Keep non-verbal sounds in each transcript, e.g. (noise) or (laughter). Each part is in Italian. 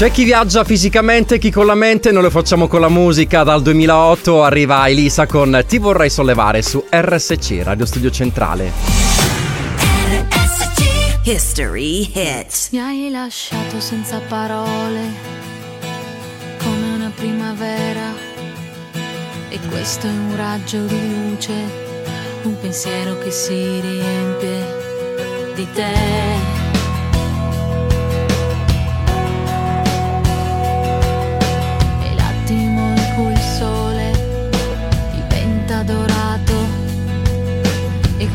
C'è chi viaggia fisicamente, chi con la mente, noi lo facciamo con la musica. Dal 2008 arriva Elisa con Ti vorrei sollevare su RSC, Radio Studio Centrale. RSC History Hit. Mi hai lasciato senza parole, come una primavera. E questo è un raggio di luce, un pensiero che si riempie di te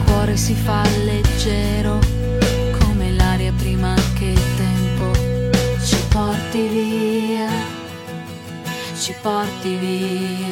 cuore si fa leggero come l'aria prima che il tempo ci porti via, ci porti via.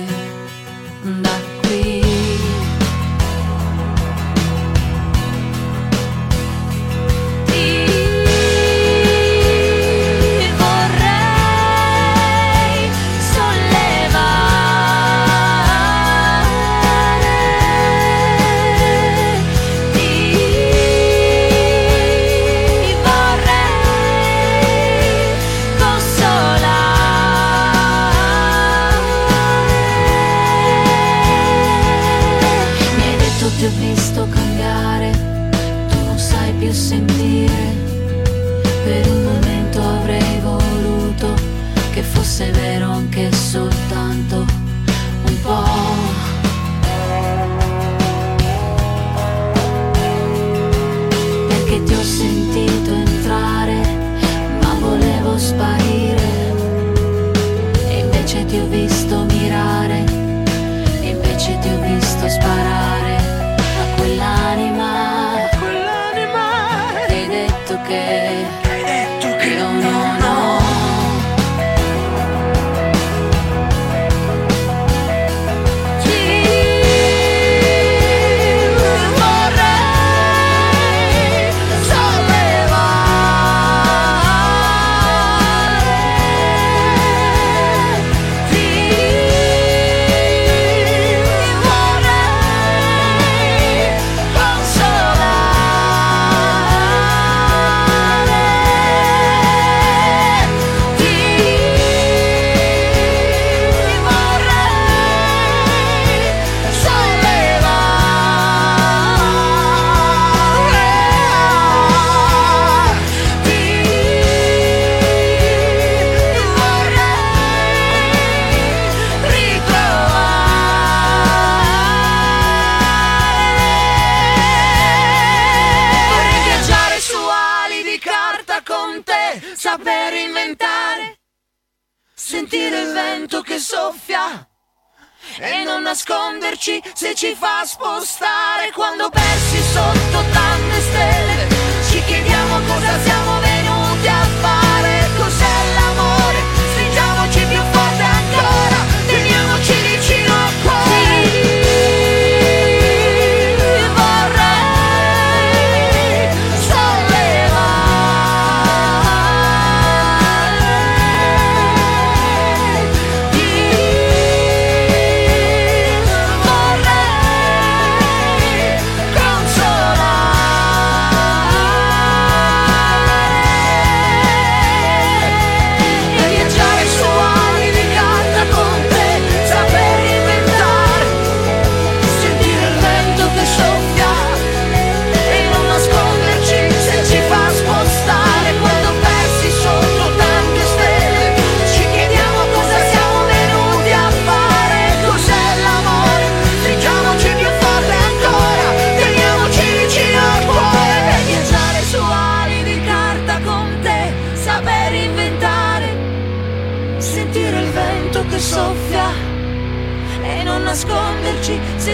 nasconderci se ci fa spostare quando persi sotto tante stelle. Ci chiediamo cosa siamo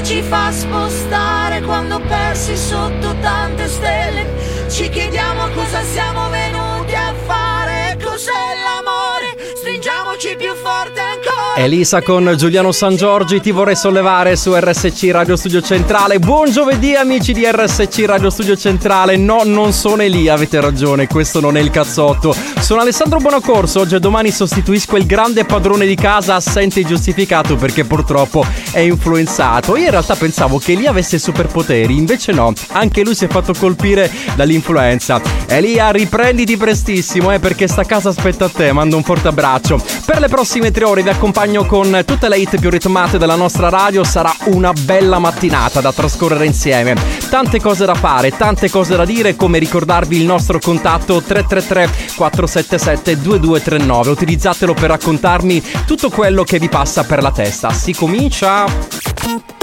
ci fa spostare quando persi sotto Elisa con Giuliano San Giorgi ti vorrei sollevare su RSC Radio Studio Centrale. Buon giovedì amici di RSC Radio Studio Centrale. No, non sono Elia, avete ragione, questo non è il cazzotto. Sono Alessandro Buonacorso, oggi e domani sostituisco il grande padrone di casa assente e giustificato perché purtroppo è influenzato. Io in realtà pensavo che Elia avesse superpoteri, invece no, anche lui si è fatto colpire dall'influenza. Elia, riprenditi prestissimo, eh, perché sta casa aspetta a te, mando un forte abbraccio. Per le prossime tre ore vi accompagno con tutte le hit più ritmate della nostra radio. Sarà una bella mattinata da trascorrere insieme. Tante cose da fare, tante cose da dire, come ricordarvi il nostro contatto 333 477 2239. Utilizzatelo per raccontarmi tutto quello che vi passa per la testa. Si comincia.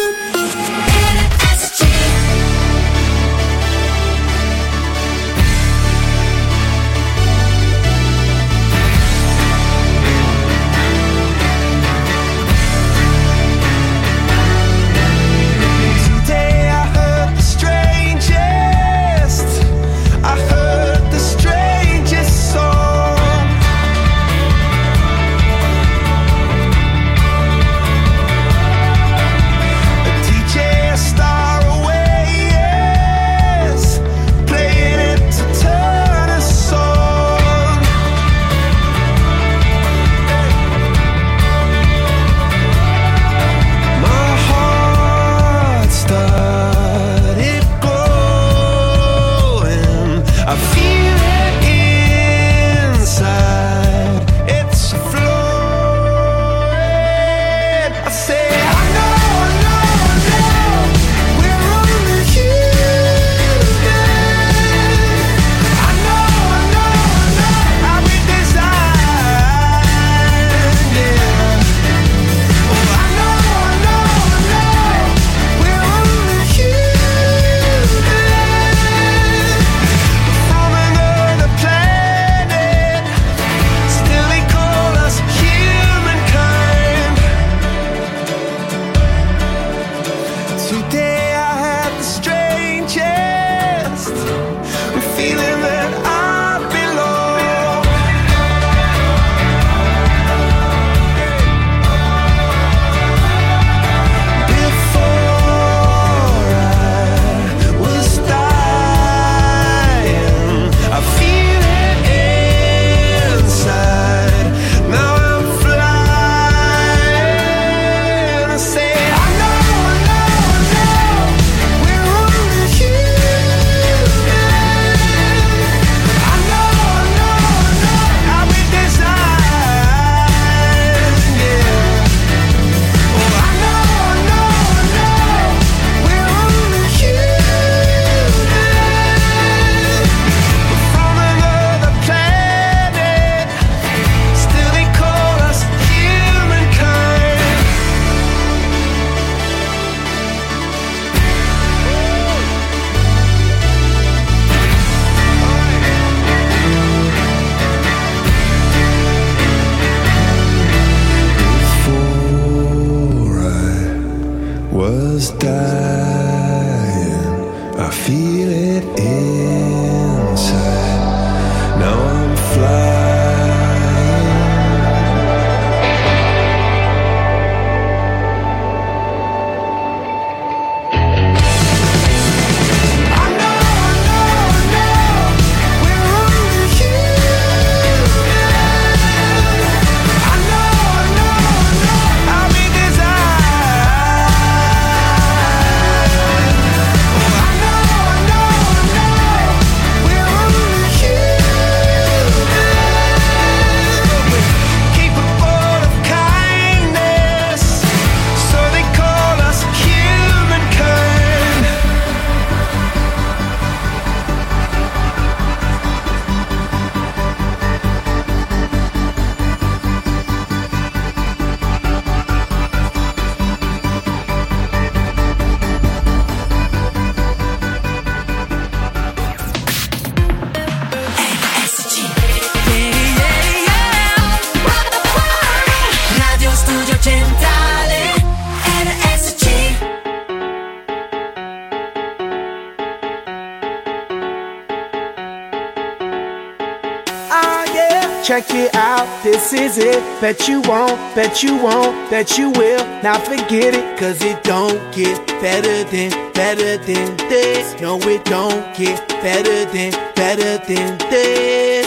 Bet you won't, bet you won't, bet you will not forget it. Cause it don't get better than, better than this. No, it don't get better than, better than this.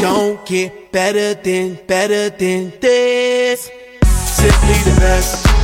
Don't get better than, better than this. Simply the best.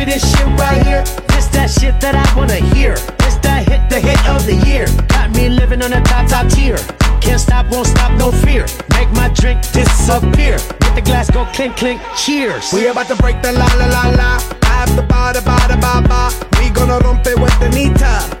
baby, this shit right here. This that shit that I wanna hear. This that hit, the hit of the year. Got me living on a top, top tier. Can't stop, won't stop, no fear. Make my drink disappear. Get the glass, go clink, clink, cheers. We about to break the la la la la. After ba da ba da ba ba. We gonna rompe with the nita.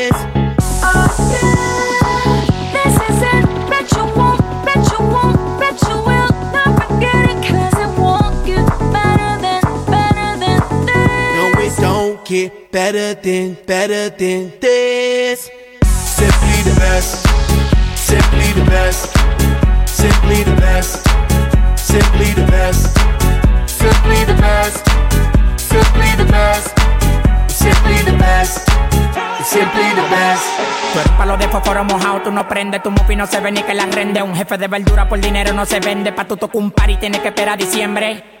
better than, better than this. Simply the best, simply the best, simply the best, simply the best, simply the best, simply the best, simply the best, simply the best. Tú eres palo de fósforo mojado, tú no prendes, tu mufi no se ve ni que la rende. Un jefe de verdura por dinero no se vende, pa' tu tocar un par y tienes que esperar a diciembre.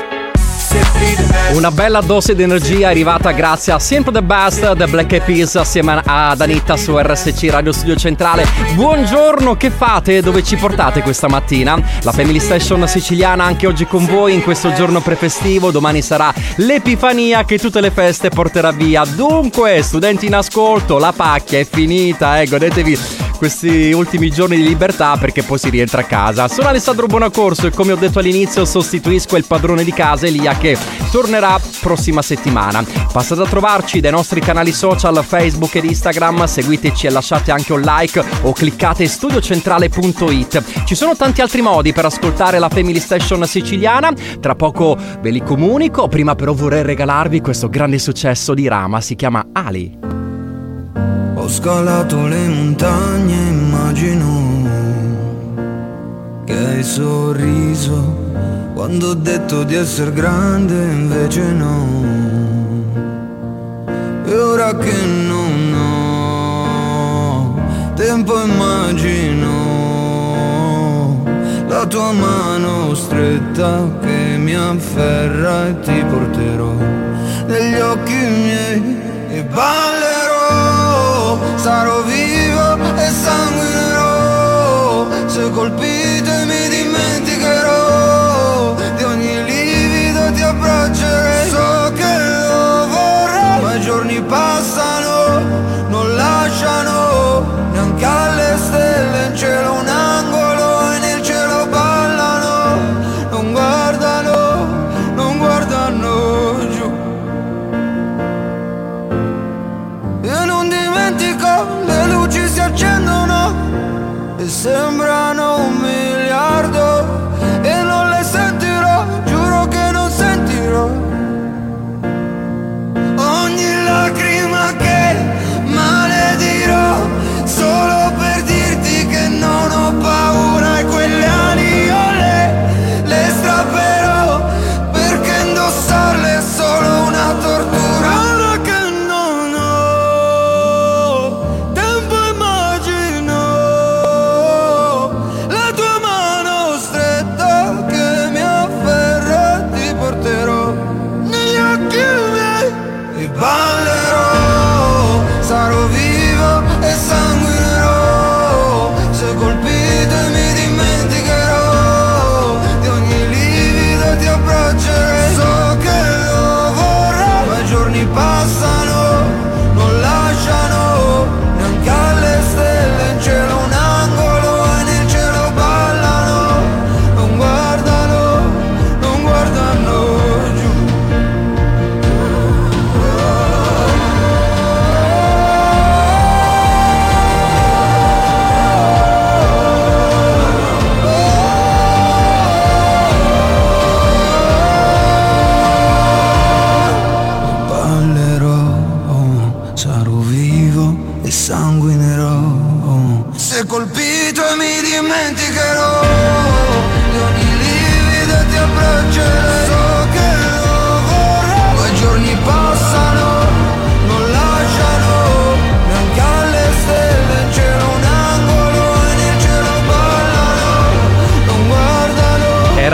Una bella dose di energia arrivata grazie a Sempre the Best The Black Eyed Peas assieme ad Anita su RSC Radio Studio Centrale. Buongiorno, che fate? Dove ci portate questa mattina? La Family Station siciliana anche oggi con voi in questo giorno prefestivo. Domani sarà l'Epifania che tutte le feste porterà via. Dunque, studenti in ascolto, la pacchia è finita, eh, godetevi questi ultimi giorni di libertà perché poi si rientra a casa. Sono Alessandro Buonacorso e come ho detto all'inizio sostituisco il padrone di casa Elia che tornerà prossima settimana. Passate a trovarci dai nostri canali social Facebook ed Instagram, seguiteci e lasciate anche un like o cliccate studiocentrale.it. Ci sono tanti altri modi per ascoltare la Family Station siciliana, tra poco ve li comunico, prima però vorrei regalarvi questo grande successo di Rama, si chiama Ali. Scalato le montagne, immagino che hai sorriso quando ho detto di essere grande, invece no. E ora che non ho tempo, immagino la tua mano stretta che mi afferra e ti porterò negli occhi miei e ballerò, sarò vivo e sanguinerò, se colpite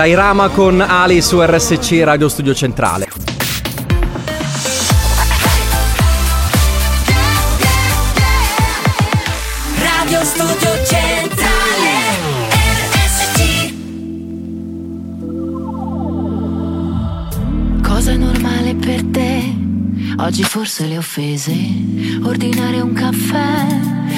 Irama con Ali su RSC Radio Studio Centrale. Radio Studio Centrale RSC Cosa è normale per te? Oggi forse le offese, ordinare un caffè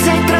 se trata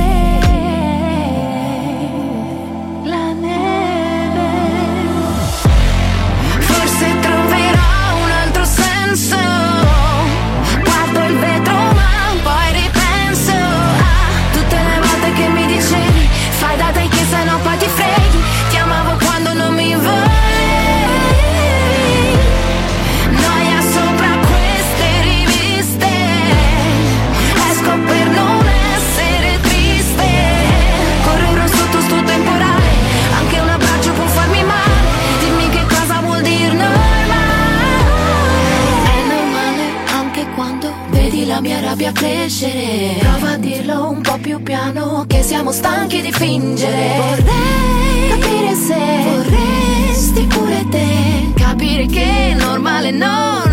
crescere. Prova a dirlo un po' più piano Che siamo stanchi di fingere. Vorrei capire se Vorresti pure te. Capire che è normale non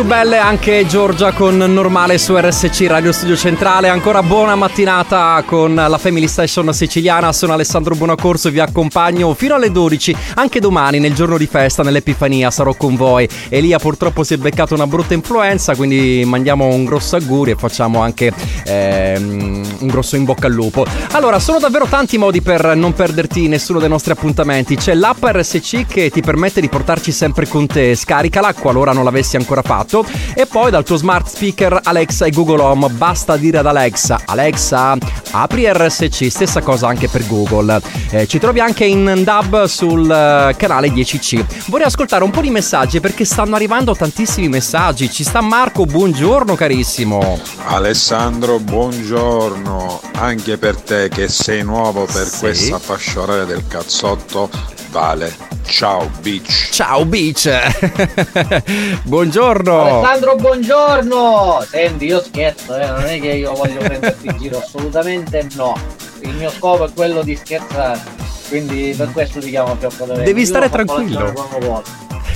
più belle anche Giorgia con normale su RSC Radio Studio Centrale. Ancora buona mattinata con la Family Station siciliana. Sono Alessandro Buonacorso e vi accompagno fino alle 12. Anche domani, nel giorno di festa, nell'Epifania, sarò con voi. Elia purtroppo si è beccato una brutta influenza, quindi mandiamo un grosso auguri e facciamo anche ehm, un grosso in bocca al lupo. Allora, sono davvero tanti modi per non perderti nessuno dei nostri appuntamenti. C'è l'app RSC che ti permette di portarci sempre con te. Scaricala qualora non l'avessi ancora fatto. E poi dal tuo smart speaker Alexa e Google Home basta dire ad Alexa: Alexa, apri RSC. Stessa cosa anche per Google. Eh, ci trovi anche in DAB sul eh, canale 10C. Vorrei ascoltare un po' di messaggi perché stanno arrivando tantissimi messaggi. Ci sta Marco, buongiorno carissimo. Alessandro, buongiorno. Anche per te che sei nuovo per Sì. questa fascia oraria del cazzotto, vale. Ciao, bitch. Ciao Beach. (laughs) buongiorno. Alessandro, buongiorno! Senti, io scherzo, eh, non è che io voglio prenderti in giro, assolutamente no. Il mio scopo è quello di scherzare, quindi per questo ti chiamo Fiocco d'Avena. Devi stare tranquillo.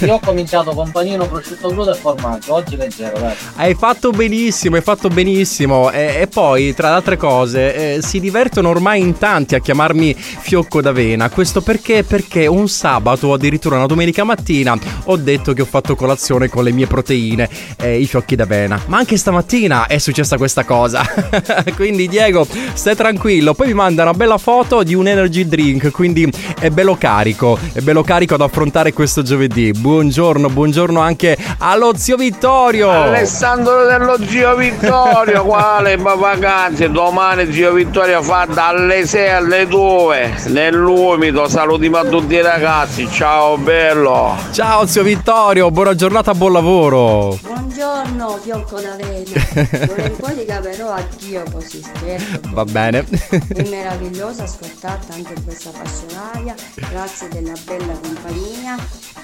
Io ho cominciato con panino, prosciutto crudo e formaggio, oggi leggero, dai. Hai fatto benissimo, hai fatto benissimo. E, e poi, tra le altre cose, eh, si divertono ormai in tanti a chiamarmi Fiocco d'Avena. Questo perché? Perché un sabato o addirittura una domenica mattina ho detto che ho fatto colazione con le mie proteine, eh, i fiocchi d'avena. Ma anche stamattina è successa questa cosa. (laughs) quindi, Diego, stai tranquillo. Poi mi manda una bella foto di un energy drink. Quindi è bello carico. È bello carico ad affrontare questo giovedì. Buongiorno, buongiorno anche allo zio Vittorio. Alessandro dello zio Vittorio, (laughs) quale vacanze? Domani zio Vittorio fa dalle 6 alle 2 nell'umido. Salutiamo a tutti i ragazzi, ciao bello. Ciao zio Vittorio, buona giornata, buon lavoro. Buongiorno, fiocco d'avena. (laughs) Vorrei un po' di però anch'io così scherzo. Va bene. È meraviglioso ascoltarti anche questa passionaria. Grazie della bella compagnia.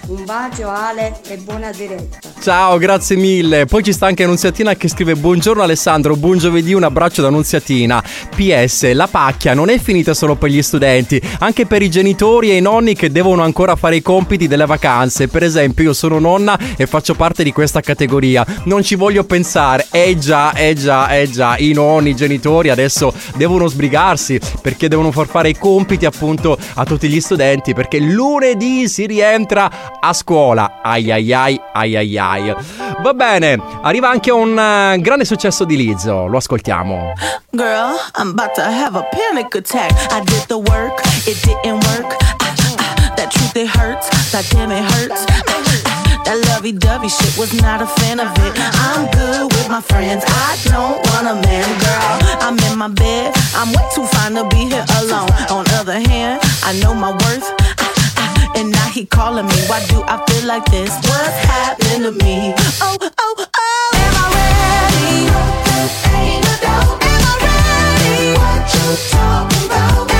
Un bacio Ale e buona diretta. Ciao, grazie mille. Poi ci sta anche Annunziatina che scrive Buongiorno Alessandro, buon giovedì, un abbraccio da Annunziatina. PS, la pacchia non è finita solo per gli studenti, anche per i genitori e i nonni che devono ancora fare i compiti delle vacanze. Per esempio, io sono nonna e faccio parte di questa categoria. Non ci voglio pensare. Eh già, eh già, eh già, i nonni, i genitori adesso devono sbrigarsi perché devono far fare i compiti appunto a tutti gli studenti perché lunedì si rientra a scuola. Ai ai ai ai ai ai. Va bene, arriva anche un eh, grande successo di Lizzo, lo ascoltiamo. Girl, I'm about to have a panic attack. I did the work, it didn't work. Ah, ah, that truth, it hurts. That damn, it hurts. Ah, ah, that lovey dovey shit was not a fan of it. I'm good with my friends. I don't want a man, girl. I'm in my bed. I'm way too fine to be here alone. On other hand, I know my worth. And now he calling me. Why do I feel like this? What's happening to me? Oh, oh, oh. Am I ready? Ain't doubt. Am I ready? What you talking about?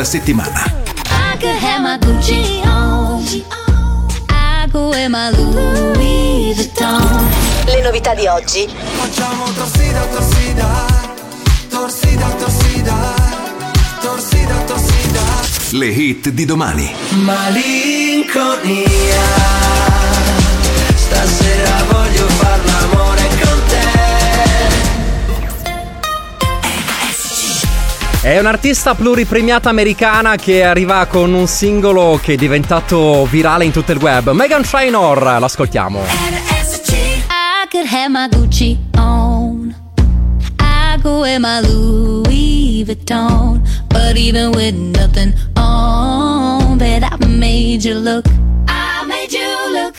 Della settimana. I could have my Gucci on. I could wear my Louis Vuitton. Le novità di oggi. Facciamo torsida, torsida, torsida, torsida, torsida, torsida. Le hit di domani. Malinconia, stasera voglio far È un'artista pluripremiata americana che arriva con un singolo che è diventato virale in tutto il web. Megan Trainor, l'ascoltiamo. I could have my Gucci on. I could wear my Louis Vuitton. But even with nothing on, bet I made you look. I made you look.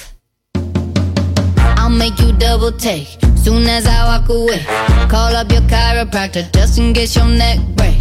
I'll make you double take soon as I walk away. Call up your chiropractor just in case your neck break.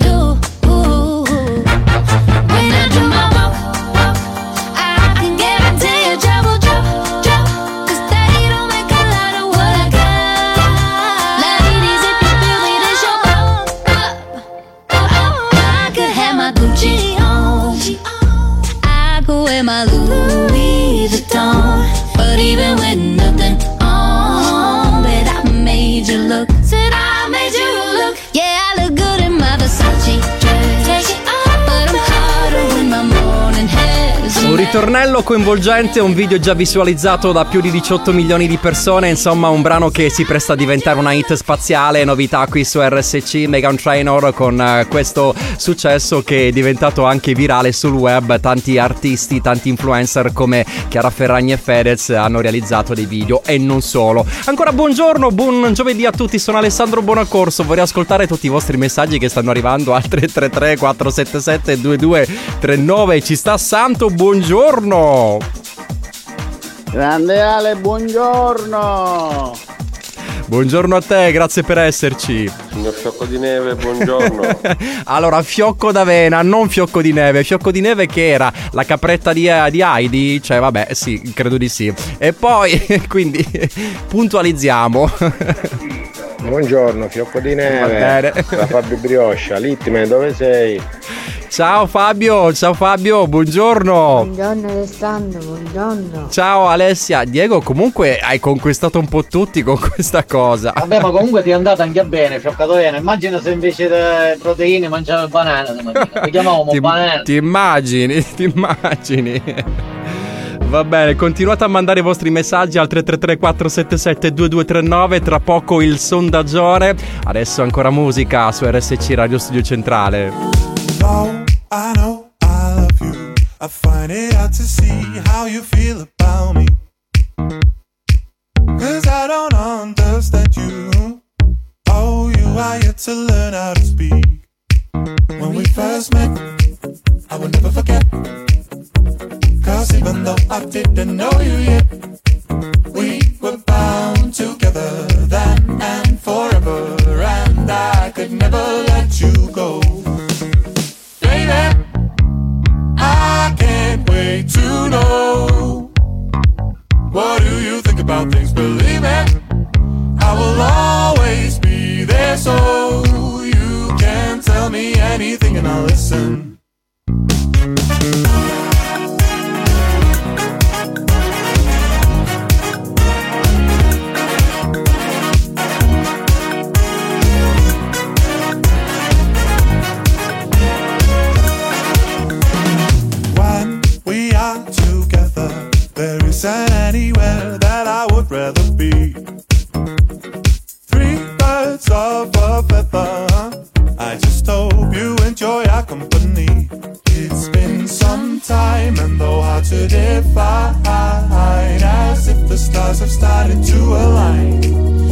ritornello coinvolgente, un video già visualizzato da più di 18 milioni di persone, insomma un brano che si presta a diventare una hit spaziale, novità qui su RSC, Megan Trainor con eh, questo successo che è diventato anche virale sul web, tanti artisti, tanti influencer come Chiara Ferragni e Fedez hanno realizzato dei video e non solo. Ancora buongiorno, buon giovedì a tutti, sono Alessandro Buonaccorso, vorrei ascoltare tutti i vostri messaggi che stanno arrivando. Al 333 477 2239, ci sta Santo, buongiorno! Grande Ale, buongiorno! Buongiorno a te, grazie per esserci. Signor Fiocco di Neve, buongiorno. (laughs) Allora, fiocco d'avena, non fiocco di neve. Fiocco di neve che era la capretta di, di Heidi? Cioè, vabbè, sì, credo di sì. E poi, (laughs) quindi, puntualizziamo. Buongiorno, Fiocco di Va Neve. bene. Da Fabio Brioscia, Litme, dove sei? Ciao Fabio, ciao Fabio, buongiorno. Buongiorno Alessandro, buongiorno. Ciao Alessia, Diego, comunque hai conquistato un po' tutti con questa cosa. Vabbè, ma comunque ti è andata anche bene, fioccatorena. Immagina se invece di proteine mangiavi banana domattina. Ti chiamavamo Ti, banana. ti immagini, (laughs) ti immagini. Va bene, continuate a mandare i vostri messaggi al 333 477 2239, tra poco il sondaggione. Adesso ancora musica su RSC Radio Studio Centrale. I know I love you. I find it hard to see how you feel about me. Cause I don't understand you. Oh, you are yet to learn how to speak. When we first met, I will never forget. Cause even though I didn't know you yet, we to know. What do you think about things? Believe it, I will always be there so you can tell me anything and I'll listen. Birds of a feather. I just hope you enjoy our company. It's been some time and though hard to define, as if the stars have started to align.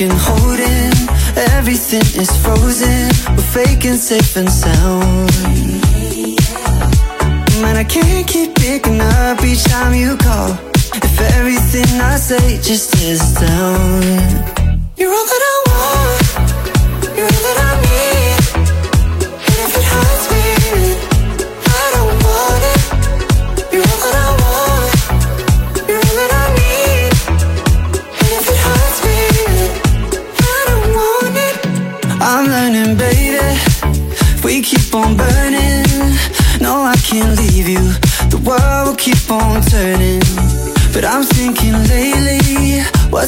We're stuck in. Everything is frozen. We're faking safe and sound. Man, I can't keep picking up each time you call. If everything I say just is down.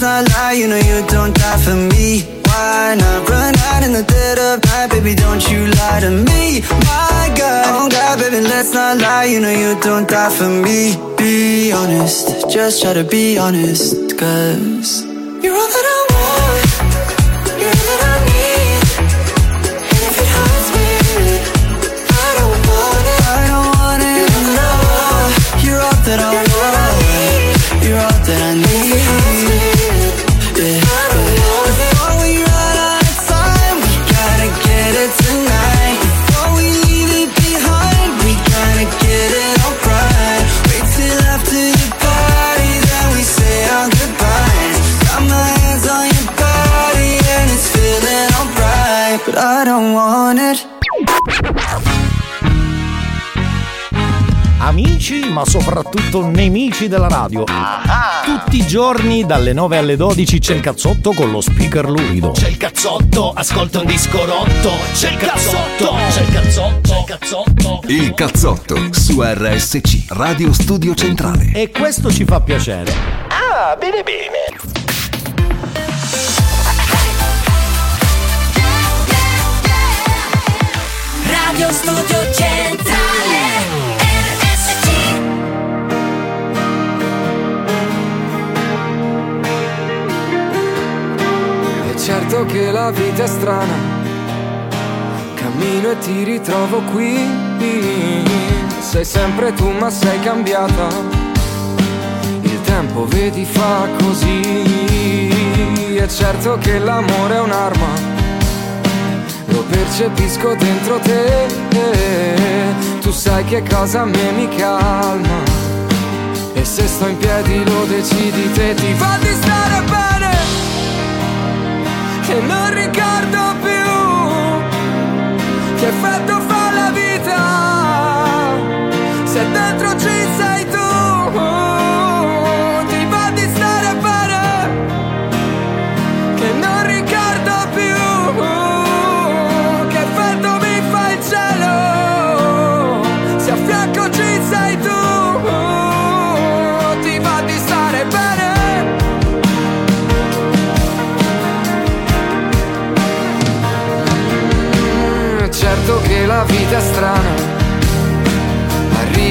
let's not lie. You know you don't die for me. Why not run out in the dead of night, baby? Don't you lie to me, my God. Oh God, baby, let's not lie. You know you don't die for me. Be honest, just try to be honest, cause you're all that I want. You're all that I need. And if it hurts me, I don't want it. I don't want it. You're all that I want. You're all that I need. Ma soprattutto nemici della radio. Tutti i giorni dalle 9 alle 12 c'è il cazzotto con lo speaker lurido. C'è il cazzotto, ascolta un disco rotto. C'è il cazzotto, c'è il cazzotto, c'è il cazzotto. Il cazzotto su RSC, Radio Studio Centrale. E questo ci fa piacere. Ah, bene bene. Radio Studio Centrale Certo che la vita è strana, cammino e ti ritrovo qui. Sei sempre tu ma sei cambiata. Il tempo, vedi, fa così. È certo che l'amore è un'arma lo percepisco dentro te. Tu sai che cosa a me mi calma. E se sto in piedi lo decidi te, ti fa di stare bene. Che non ricordo più che effetto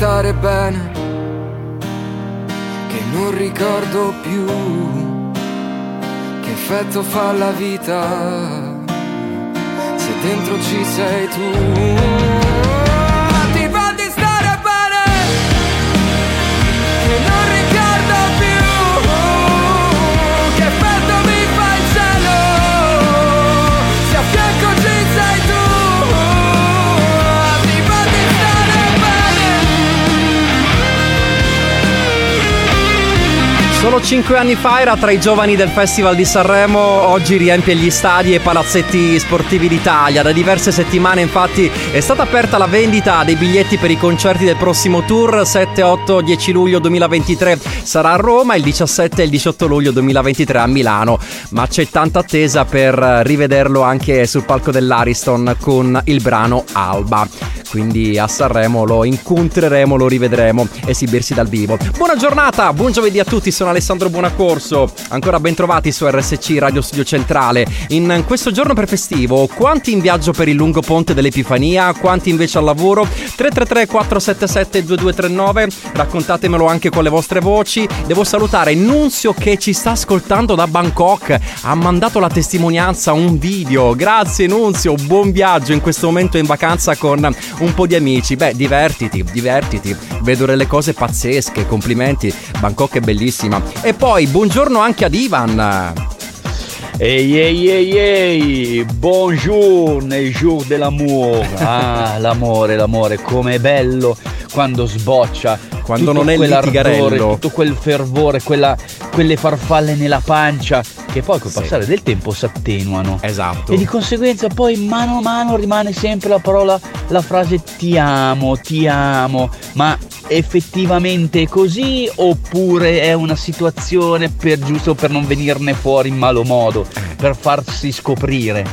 stare bene Che non ricordo più Che effetto fa la vita se dentro ci sei tu. Solo cinque anni fa era tra i giovani del Festival di Sanremo, oggi riempie gli stadi e palazzetti sportivi d'Italia. Da diverse settimane infatti è stata aperta la vendita dei biglietti per i concerti del prossimo tour 7, 8, 10 luglio 2023 sarà a Roma, il 17 e il 18 luglio 2023 a Milano, ma c'è tanta attesa per rivederlo anche sul palco dell'Ariston con il brano Alba. Quindi a Sanremo lo incontreremo, lo rivedremo esibirsi dal vivo. Buona giornata, buon giovedì a tutti, sono Alessandro Buonaccorso. Ancora ben trovati su RSC Radio Studio Centrale. In questo giorno per festivo, quanti in viaggio per il lungo ponte dell'Epifania, quanti invece al lavoro? 333 477 2239, raccontatemelo anche con le vostre voci. Devo salutare Nunzio che ci sta ascoltando da Bangkok, ha mandato la testimonianza, un video. Grazie Nunzio, buon viaggio in questo momento in vacanza con un po' di amici. Beh, divertiti, divertiti. Vedo delle cose pazzesche, complimenti. Bangkok è bellissima. E poi buongiorno anche ad Ivan. Ehi ehi ehi ehi, bonjour nel jour dell'amour. (laughs) Ah, l'amore, l'amore, com'è bello quando sboccia. Quando non è litigarello. Tutto quel fervore, quella- quelle farfalle nella pancia che poi col Sì. passare del tempo si attenuano. Esatto. E di conseguenza poi mano a mano rimane sempre la parola, la frase ti amo, ti amo. Ma effettivamente è così oppure è una situazione per giusto per non venirne fuori in malo modo, per farsi scoprire?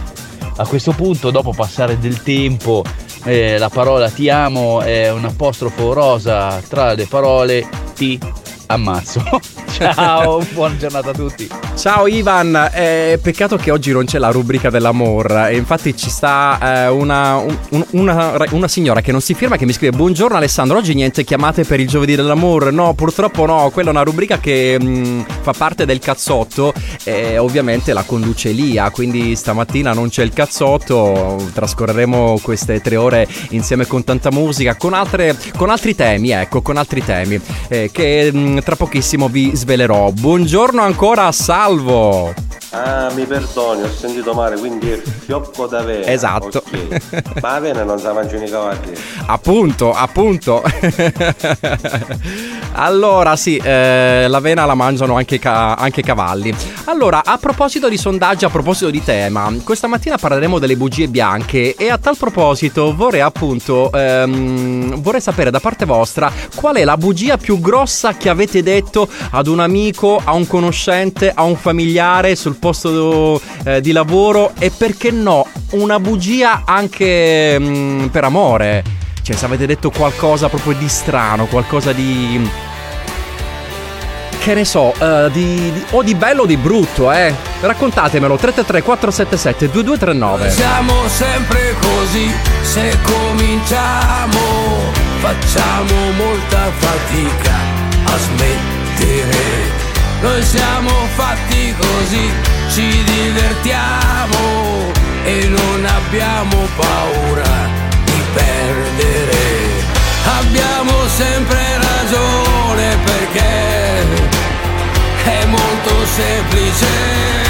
A questo punto, dopo passare del tempo, eh, la parola ti amo è un apostrofo rosa tra le parole ti ammazzo. (laughs) (laughs) Ciao, buona giornata a tutti. Ciao Ivan, eh, peccato che oggi non c'è la rubrica dell'amor. E infatti ci sta eh, una, un- una- una signora che non si firma che mi scrive Buongiorno Alessandro, oggi niente chiamate per il giovedì dell'amor. No, purtroppo no, quella è una rubrica che mh, fa parte del cazzotto e ovviamente la conduce Elia Quindi stamattina non c'è il cazzotto, trascorreremo queste tre ore insieme con tanta musica Con, altre, con altri temi, ecco, con altri temi eh, Che mh, tra pochissimo vi svelerò Buongiorno ancora, salvo Ah, mi perdoni, ho sentito male, quindi è fiocco d'avena. Esatto. Ok. Ma avena non sa mangiare i cavalli. Appunto, appunto. allora, sì, eh, l'avena la mangiano anche, i ca- anche i cavalli. Allora, a proposito di sondaggi, a proposito di tema, questa mattina parleremo delle bugie bianche e a tal proposito vorrei appunto ehm, vorrei sapere da parte vostra qual è la bugia più grossa che avete detto ad un amico, a un conoscente, a un familiare sul posto eh, di lavoro e perché no, una bugia anche mm, per amore. Cioè, se avete detto qualcosa proprio di strano, qualcosa di. Che ne so, eh, di, di- o di bello o di brutto, eh. Raccontatemelo 333 477 2239. Siamo sempre così, se cominciamo facciamo molta fatica a smettere. Noi siamo fatti così, ci divertiamo e non abbiamo paura di perdere. Abbiamo sempre ragione perché è molto semplice.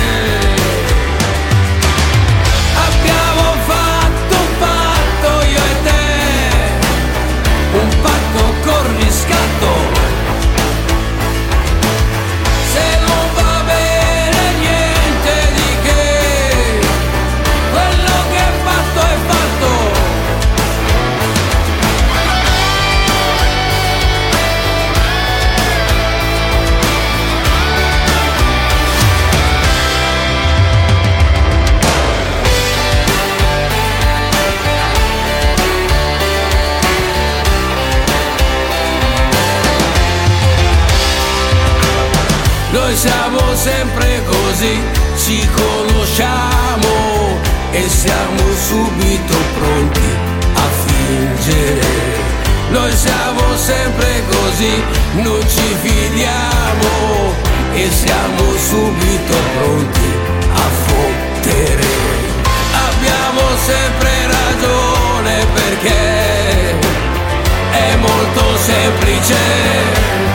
Noi siamo sempre così, ci conosciamo e siamo subito pronti a fingere. Noi siamo sempre così, non ci fidiamo e siamo subito pronti a fottere. Abbiamo sempre ragione perché è molto semplice.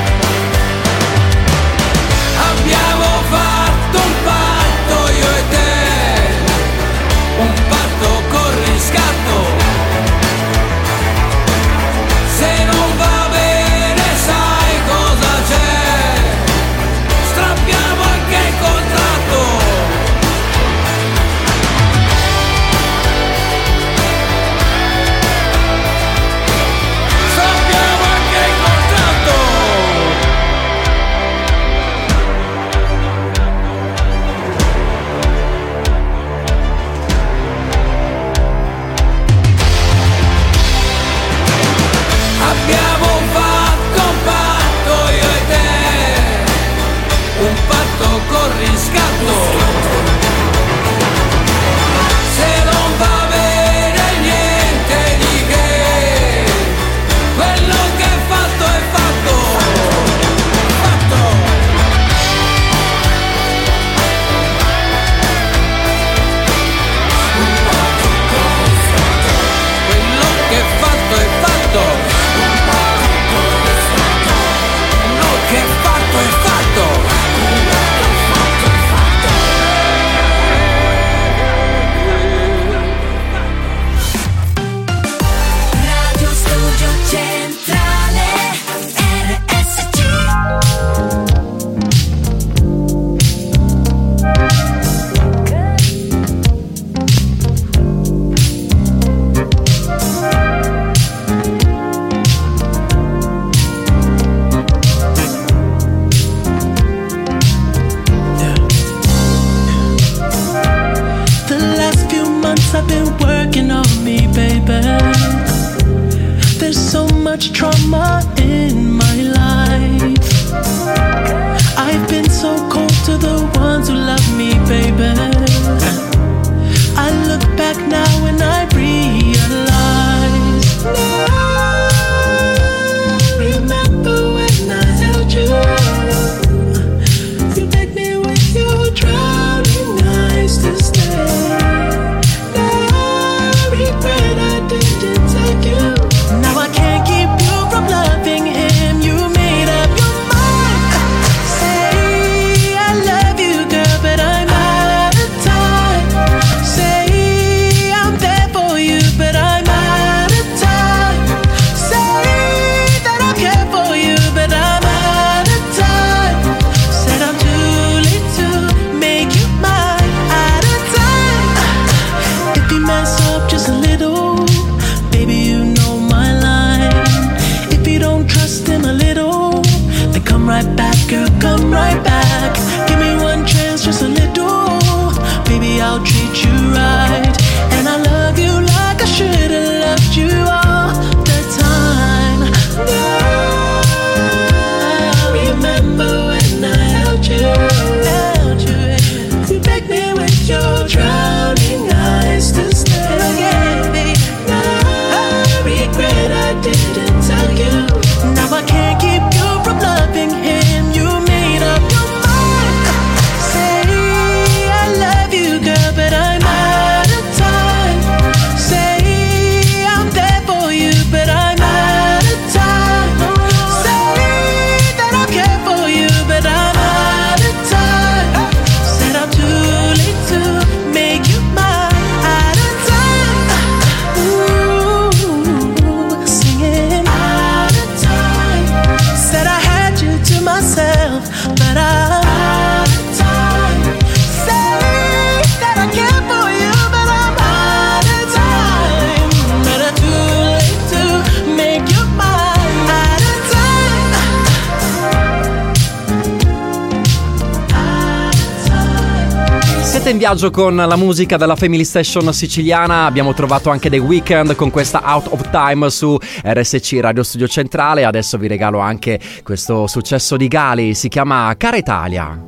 Con la musica della Family Station siciliana. Abbiamo trovato anche The Weeknd con questa Out of Time su RSC Radio Studio Centrale. Adesso vi regalo anche questo successo di Gali. Si chiama Cara Italia.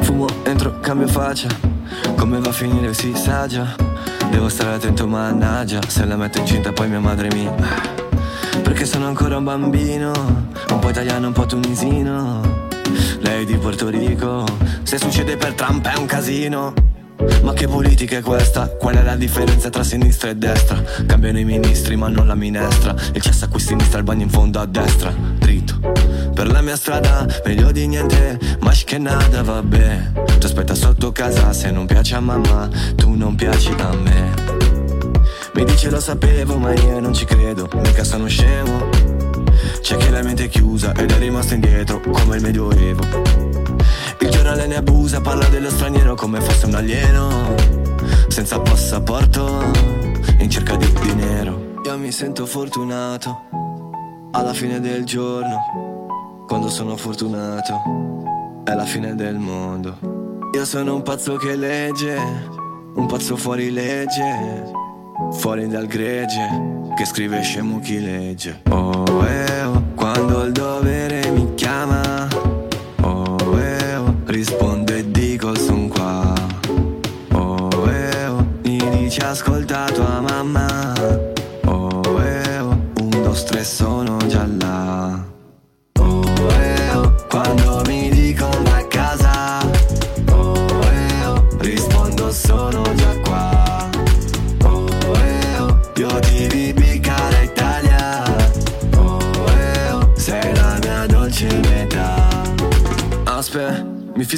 Fumo, entro, cambio faccia Come va a finire si sa già Devo stare attento mannaggia Se la metto incinta poi mia madre mi Perché sono ancora un bambino Un po' italiano, un po' tunisino Lei di Porto Rico Se succede per Trump è un casino. Ma che politica è questa? Qual è la differenza tra sinistra e destra? Cambiano i ministri ma non la minestra. Il cesso a qui sinistra, il bagno in fondo a destra. Dritto. Per la mia strada, meglio di niente. Ma che nada, vabbè. Tu aspetta sotto casa se non piace a mamma Tu non piaci a me. Mi dice lo sapevo ma io non ci credo. Mica sono scemo. C'è chi la mente è chiusa ed è rimasto indietro Come il medioevo il giornale ne abusa, parla dello straniero come fosse un alieno. Senza passaporto, in cerca di dinero. Io mi sento fortunato, alla fine del giorno. Quando sono fortunato, è la fine del mondo. Io sono un pazzo che legge, un pazzo fuori legge. Fuori dal gregge, che scrive scemo chi legge. Oh, eh, oh, quando il dovere mi chiama. Rispondo e dico son qua. Oh, eh, oh, mi dici ascolta tua mamma.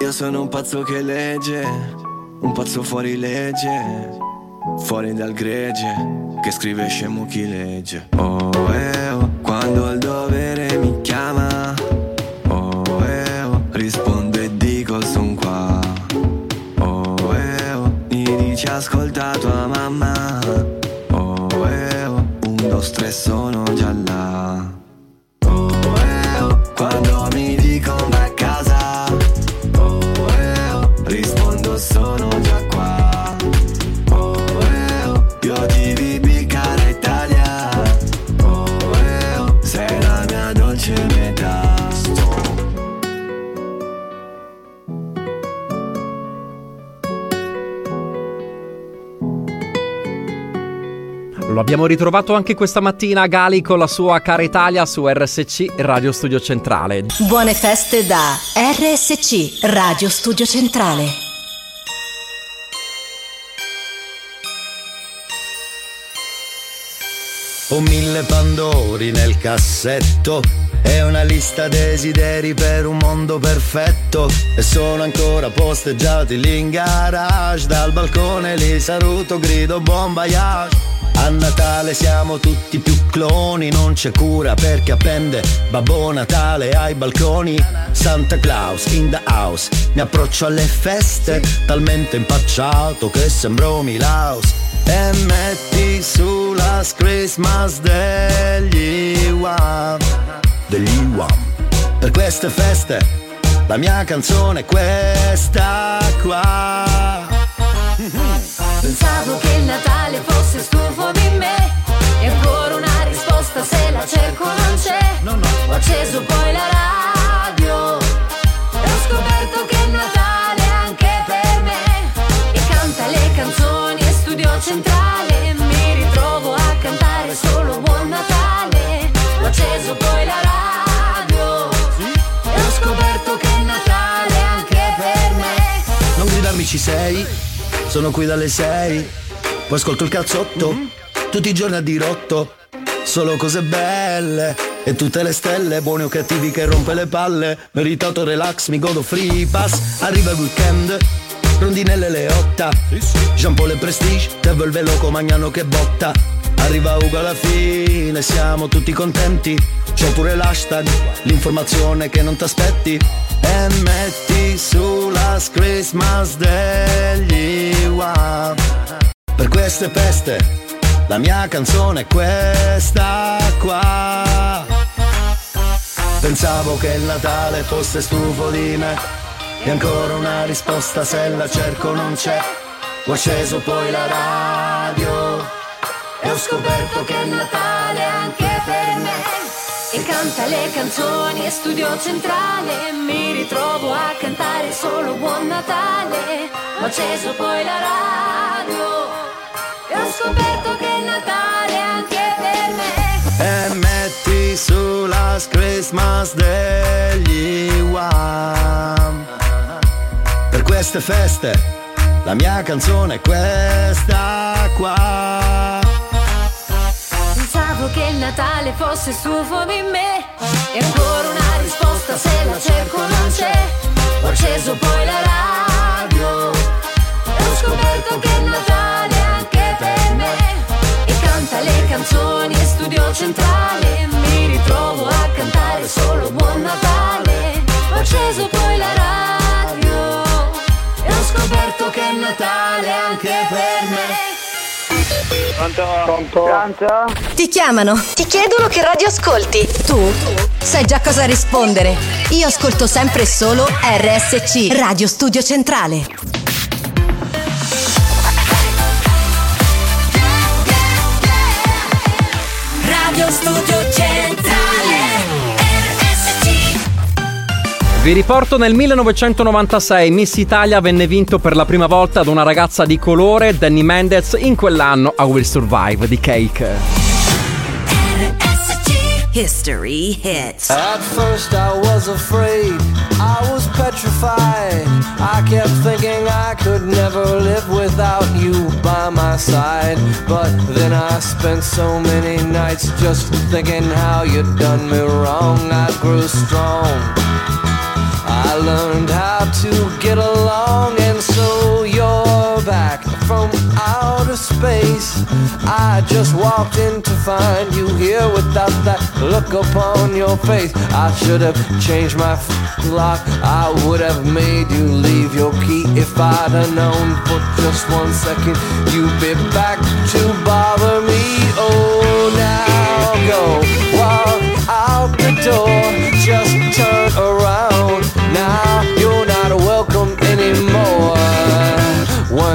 Io sono un pazzo che legge Un pazzo fuori legge Fuori dal gregge Che scrive scemo chi legge. Oh eh oh Quando il dovere mi chiama Oh eh oh Rispondo e dico son qua Oh eh oh Mi dici ascolta tua mamma Oh eh oh Un, due, tre sono già là Abbiamo ritrovato anche questa mattina Gali con la sua cara Italia su RSC Radio Studio Centrale. Buone feste da RSC Radio Studio Centrale. Ho mille pandori nel cassetto e una lista desideri per un mondo perfetto. E sono ancora posteggiati lì in garage. Dal balcone li saluto grido buon voyage. A Natale siamo tutti più cloni, non c'è cura perché appende Babbo Natale ai balconi. Santa Claus in the house, mi approccio alle feste, talmente impacciato che sembro Milaus. E metti su la Christmas degli Wham, degli Wham. Per queste feste la mia canzone è questa qua. Pensavo che il Natale fosse stufo di me E ancora una risposta se la cerco non c'è Ho acceso poi la radio Gridarmi ci sei, sono qui dalle sei. Poi ascolto il cazzotto, tutti i giorni a dirotto. Solo cose belle e tutte le stelle, buoni o cattivi che rompe le palle. Meritato relax, mi godo free pass. Arriva il weekend, rondinelle le otta. Jean Paul e Prestige, Devil il veloco magnano che botta. Arriva Ugo alla fine, siamo tutti contenti. C'è pure l'hashtag, l'informazione che non ti aspetti. E metti sulla Christmas degli wow. Per queste feste, la mia canzone è questa qua. Pensavo che il Natale fosse stufo di me. E ancora una risposta se la cerco non c'è. Ho acceso poi la radio e ho scoperto che è Natale anche per me. E canta le canzoni e studio centrale. Mi ritrovo a cantare solo Buon Natale. Ho acceso poi la radio. E ho scoperto che è Natale anche per me. E metti sulla Christmas degli Wham. Per queste feste la mia canzone è questa qua Pensavo che il Natale fosse stufo di me. E ancora una risposta se la cerco non c'è. Ho acceso poi la radio. E ho scoperto che è Natale anche per me. E canta le canzoni e studio centrale. Mi ritrovo a cantare solo Buon Natale. Ho acceso poi la radio. E ho scoperto che è Natale anche per me Pronto? Ti chiamano, ti chiedono che radio ascolti. Tu sai già cosa rispondere. Io ascolto sempre e solo RSC, Radio Studio Centrale. Radio Studio Vi riporto nel 1996 Miss Italia venne vinto per la prima volta da una ragazza di colore, Danny Mendez, in quell'anno I Will Survive di Cake. History hits. At first I was afraid, I was petrified. I kept thinking I could never live without you by my side. But then I spent so many nights just thinking how you'd done me wrong. I grew strong. I learned how to get along, and so you're back from outer space. I just walked in to find you here without that look upon your face. I should have changed my f- lock. I would have made you leave your key if I'd have known for just one second you'd be back to bother me. Oh, now go walk out the door.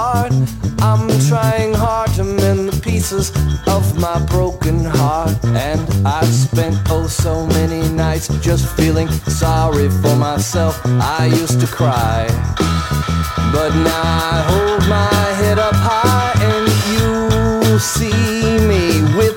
I'm trying hard to mend the pieces of my broken heart. And I've spent oh so many nights just feeling sorry for myself. I used to cry. But now I hold my head up high and you see me with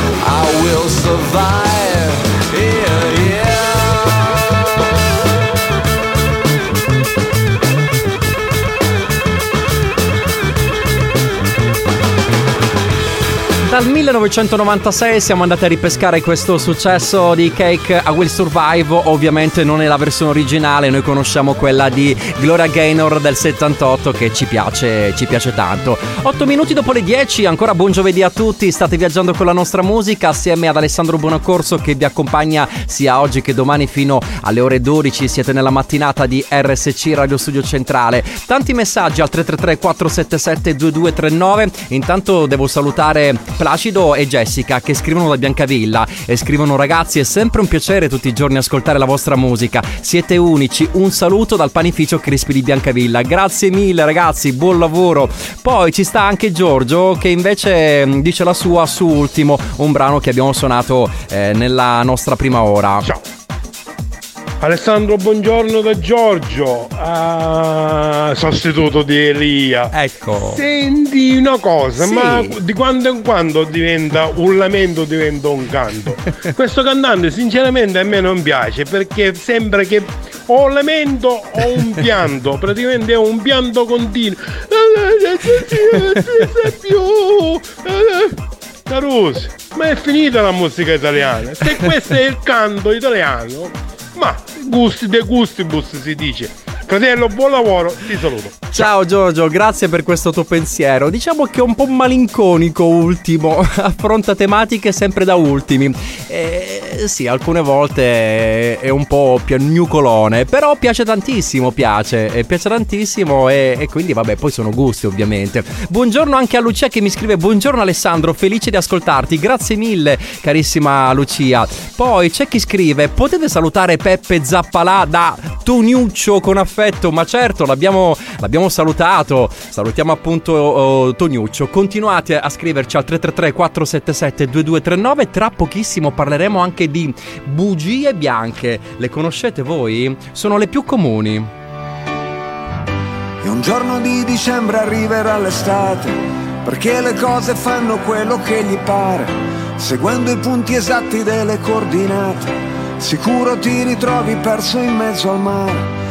I will survive. Yeah, yeah. Dal 1996 siamo andati a ripescare questo successo di Cake a Will Survive, ovviamente non è la versione originale, noi conosciamo quella di Gloria Gaynor del 78 che ci piace, ci piace tanto. 8 minuti dopo le 10, ancora buon giovedì a tutti, state viaggiando con la nostra musica assieme ad Alessandro Buonaccorso che vi accompagna sia oggi che domani fino alle ore 12, siete nella mattinata di RSC Radio Studio Centrale. Tanti messaggi al 333 477 2239, intanto devo salutare Placido e Jessica che scrivono da Biancavilla e scrivono ragazzi è sempre un piacere tutti i giorni ascoltare la vostra musica, siete unici, un saluto dal panificio Crispi di Biancavilla, grazie mille ragazzi, buon lavoro. Poi ci sta anche Giorgio che invece mh, dice la sua su Ultimo, un brano che abbiamo suonato eh, nella nostra prima ora. Ciao. Alessandro, buongiorno da Giorgio, ah, sostituto di Elia. Ecco. Senti una cosa, Sì. ma di quando in quando diventa un lamento, diventa un canto. (laughs) Questo cantante sinceramente a me non piace perché sembra che o un lamento o un (laughs) pianto, praticamente è un pianto continuo. Caruso, ma è finita la musica italiana. Se questo è il canto italiano, ma gusti de gustibus si dice. Fratello, buon lavoro, ti saluto. Ciao Giorgio, grazie per questo tuo pensiero. Diciamo che è un po' malinconico ultimo, (laughs) affronta tematiche sempre da ultimi. Eh, sì, alcune volte è un po' piagnucolone, però piace tantissimo, piace, piace tantissimo e, e quindi vabbè, poi sono gusti ovviamente. Buongiorno anche a Lucia che mi scrive buongiorno Alessandro, felice di ascoltarti, grazie mille carissima Lucia. Poi c'è chi scrive potete salutare Peppe Zappalà da Toniuccio con affetto, ma certo l'abbiamo, l'abbiamo salutato, salutiamo appunto oh, Toniuccio, continuate a scriverci al 333 477 2239, tra pochissimo parleremo anche di bugie bianche, le conoscete voi? Sono le più comuni. E un giorno di dicembre arriverà l'estate, perché le cose fanno quello che gli pare, seguendo i punti esatti delle coordinate. Sicuro ti ritrovi perso in mezzo al mare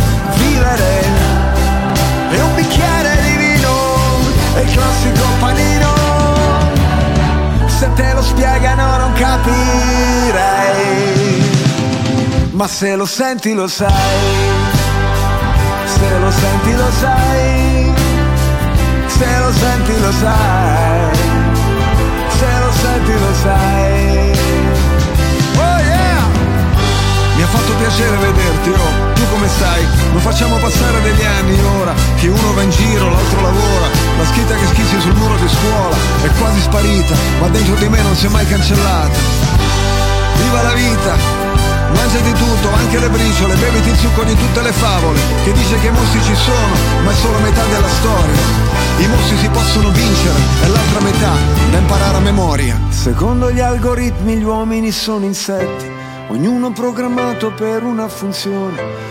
vivere. E un bicchiere di vino, e il classico panino. Se te lo spiegano non capirei. Ma se lo senti lo sai, se lo senti lo sai, se lo senti lo sai, se lo senti lo sai. Oh yeah! Mi ha fatto piacere vederti, oh, tu come stai? Lo facciamo passare degli anni ora, che uno va in giro, l'altro lavora, la scritta che schizzi sul muro di scuola è quasi sparita, ma dentro di me non si è mai cancellata. Viva la vita! Mangiati tutto, anche le briciole, beviti il succo di tutte le favole, che dice che i mostri ci sono, ma è solo metà della storia. I mostri si possono vincere, è l'altra metà da imparare a memoria. Secondo gli algoritmi gli uomini sono insetti, ognuno programmato per una funzione,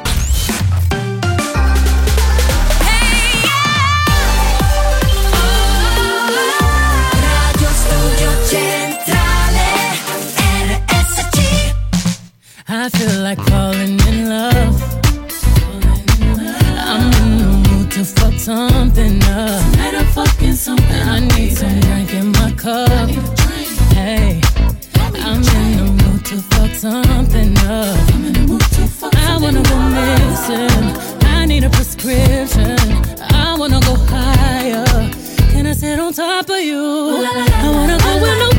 Up. I wanna go missing. I need a prescription. I wanna go higher. Can I sit on top of you? I wanna go where nobody's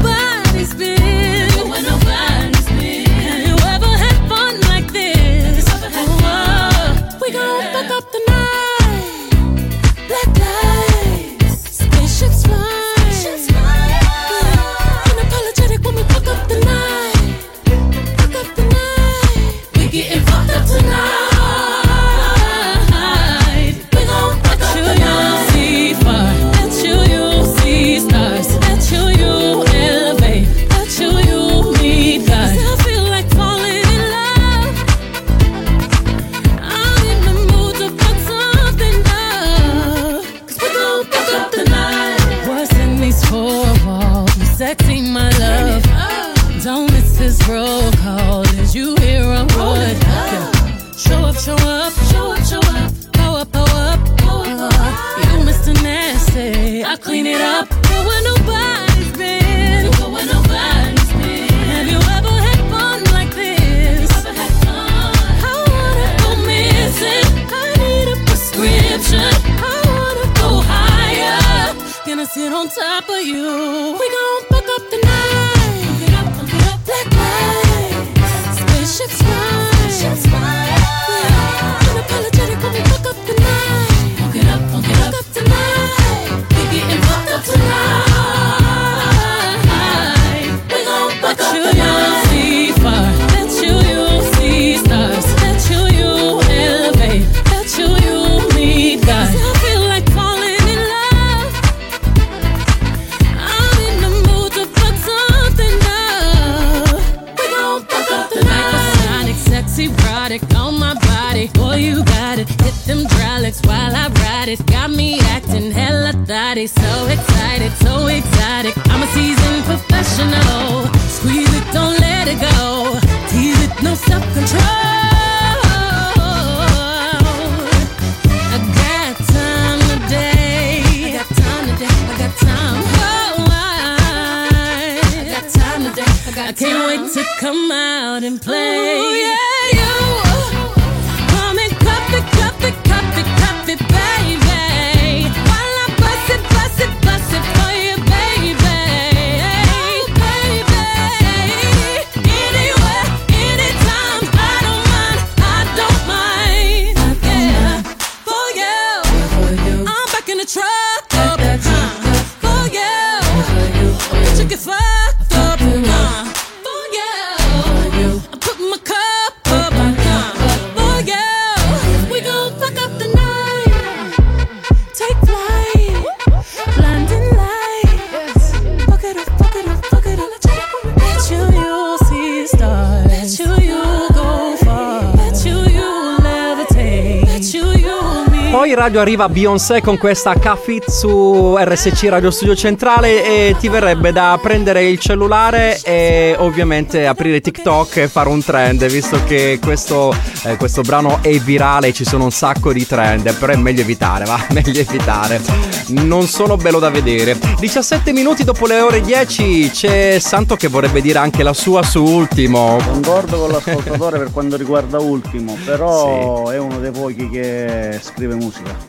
radio arriva Beyoncé con questa Cafit su RSC Radio Studio Centrale e ti verrebbe da prendere il cellulare e ovviamente aprire TikTok e fare un trend, visto che questo, eh, questo brano è virale, ci sono un sacco di trend, però è meglio evitare, va, (laughs) meglio evitare. Non sono bello da vedere. 17 minuti dopo le ore 10 c'è Santo che vorrebbe dire anche la sua su Ultimo. Concordo con l'ascoltatore per quanto riguarda Ultimo, però (laughs) è uno dei pochi che scrive musica.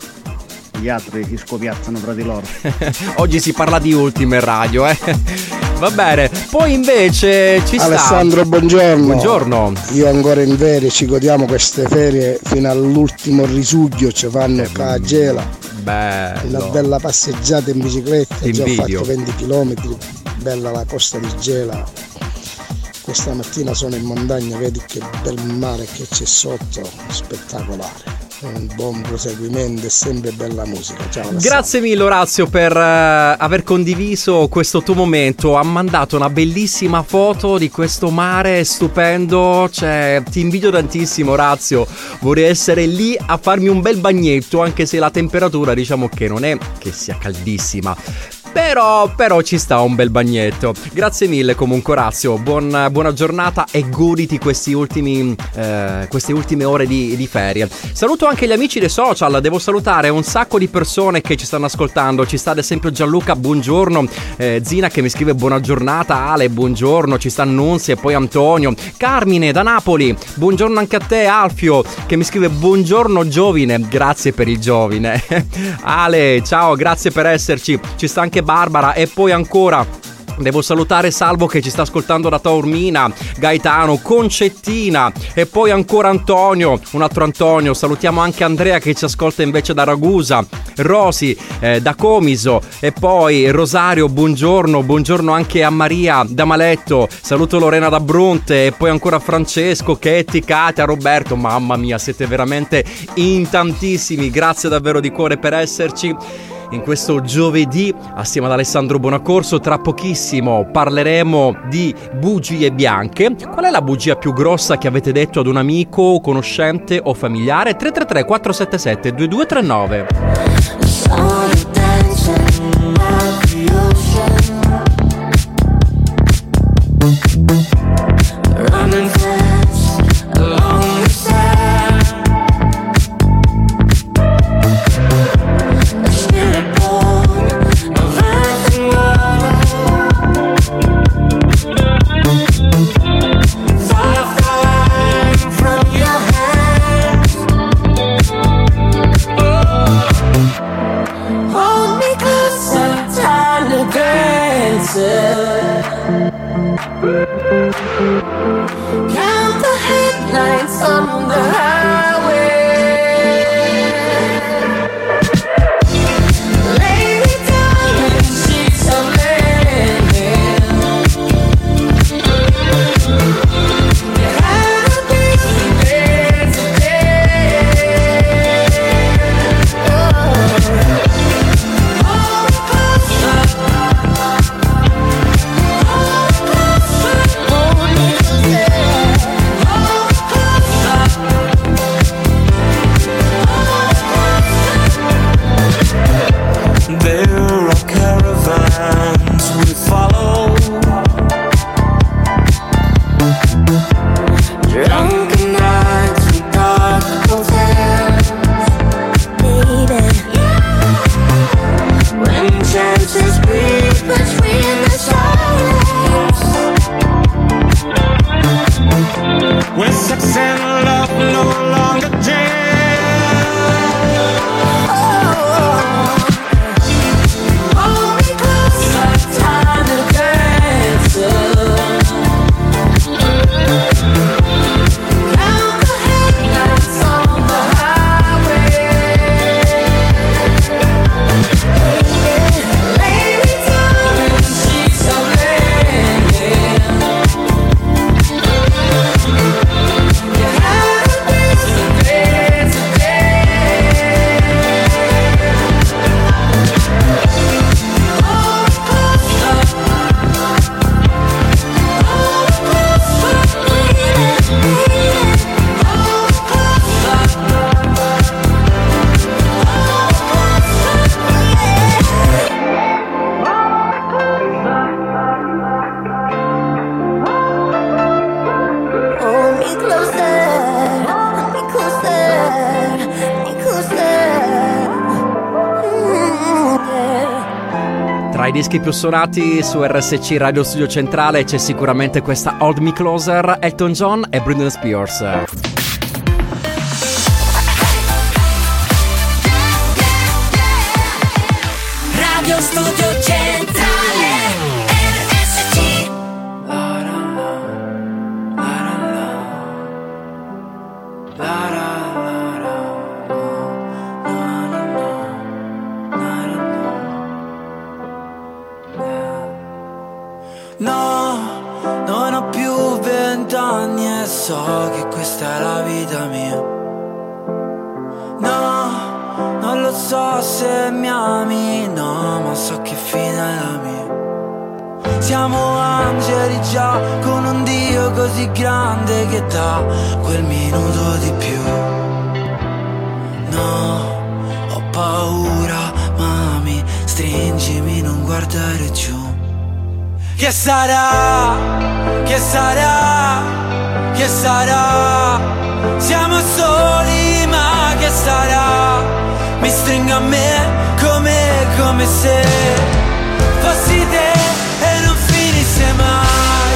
Gli altri si scopiazzano tra di loro. (laughs) Oggi si parla di Ultimo in radio, eh. (laughs) Va bene. Poi invece ci sta Alessandro, buongiorno. Buongiorno. Io ancora in ferie, ci godiamo queste ferie fino all'ultimo risuglio, ci fanno qua a gela. Una Bello. bella passeggiata in bicicletta, Ti già ho invidio. fatto 20 km, bella la costa di Gela. Questa mattina sono in montagna, vedi che bel mare che c'è sotto, spettacolare. Un buon proseguimento e sempre bella musica. Ciao. Grazie mille Orazio per eh, aver condiviso questo tuo momento. Ha mandato una bellissima foto di questo mare stupendo. Cioè, ti invidio tantissimo Orazio. Vorrei essere lì a farmi un bel bagnetto, anche se la temperatura diciamo che non è che sia caldissima. Però, però ci sta un bel bagnetto. Grazie mille comunque Orazio, Buon- buona giornata e goditi ultimi, eh, queste ultime ore di, di ferie. Saluto anche gli amici dei social, devo salutare un sacco di persone che ci stanno ascoltando. Ci sta ad esempio Gianluca, buongiorno, eh, Zina che mi scrive buona giornata, Ale, buongiorno, ci sta Nunzia e poi Antonio, Carmine da Napoli, buongiorno anche a te Alfio che mi scrive buongiorno giovine, grazie per il giovine. (laughs) Ale, ciao, grazie per esserci. Ci sta anche Barbara e poi ancora Devo salutare Salvo che ci sta ascoltando da Taormina, Gaetano, Concettina e poi ancora Antonio, un altro Antonio. Salutiamo anche Andrea che ci ascolta invece da Ragusa, Rosi eh, da Comiso e poi Rosario, buongiorno, buongiorno anche a Maria da Maletto. Saluto Lorena da Bronte e poi ancora Francesco, Chetti, Katia, Roberto. Mamma mia, siete veramente in tantissimi. Grazie davvero di cuore per esserci in questo giovedì assieme ad Alessandro Bonaccorso. Tra pochissimo parleremo di bugie bianche. Qual è la bugia più grossa che avete detto ad un amico, conoscente o familiare? 333 477 2239. Running dischi più suonati su RSC Radio Studio Centrale c'è sicuramente questa Hold Me Closer, Elton John e Britney Spears. Radio Studio sarà? Che sarà? Siamo soli, ma che sarà? Mi stringo a me come, come se fossi te e non finisse mai.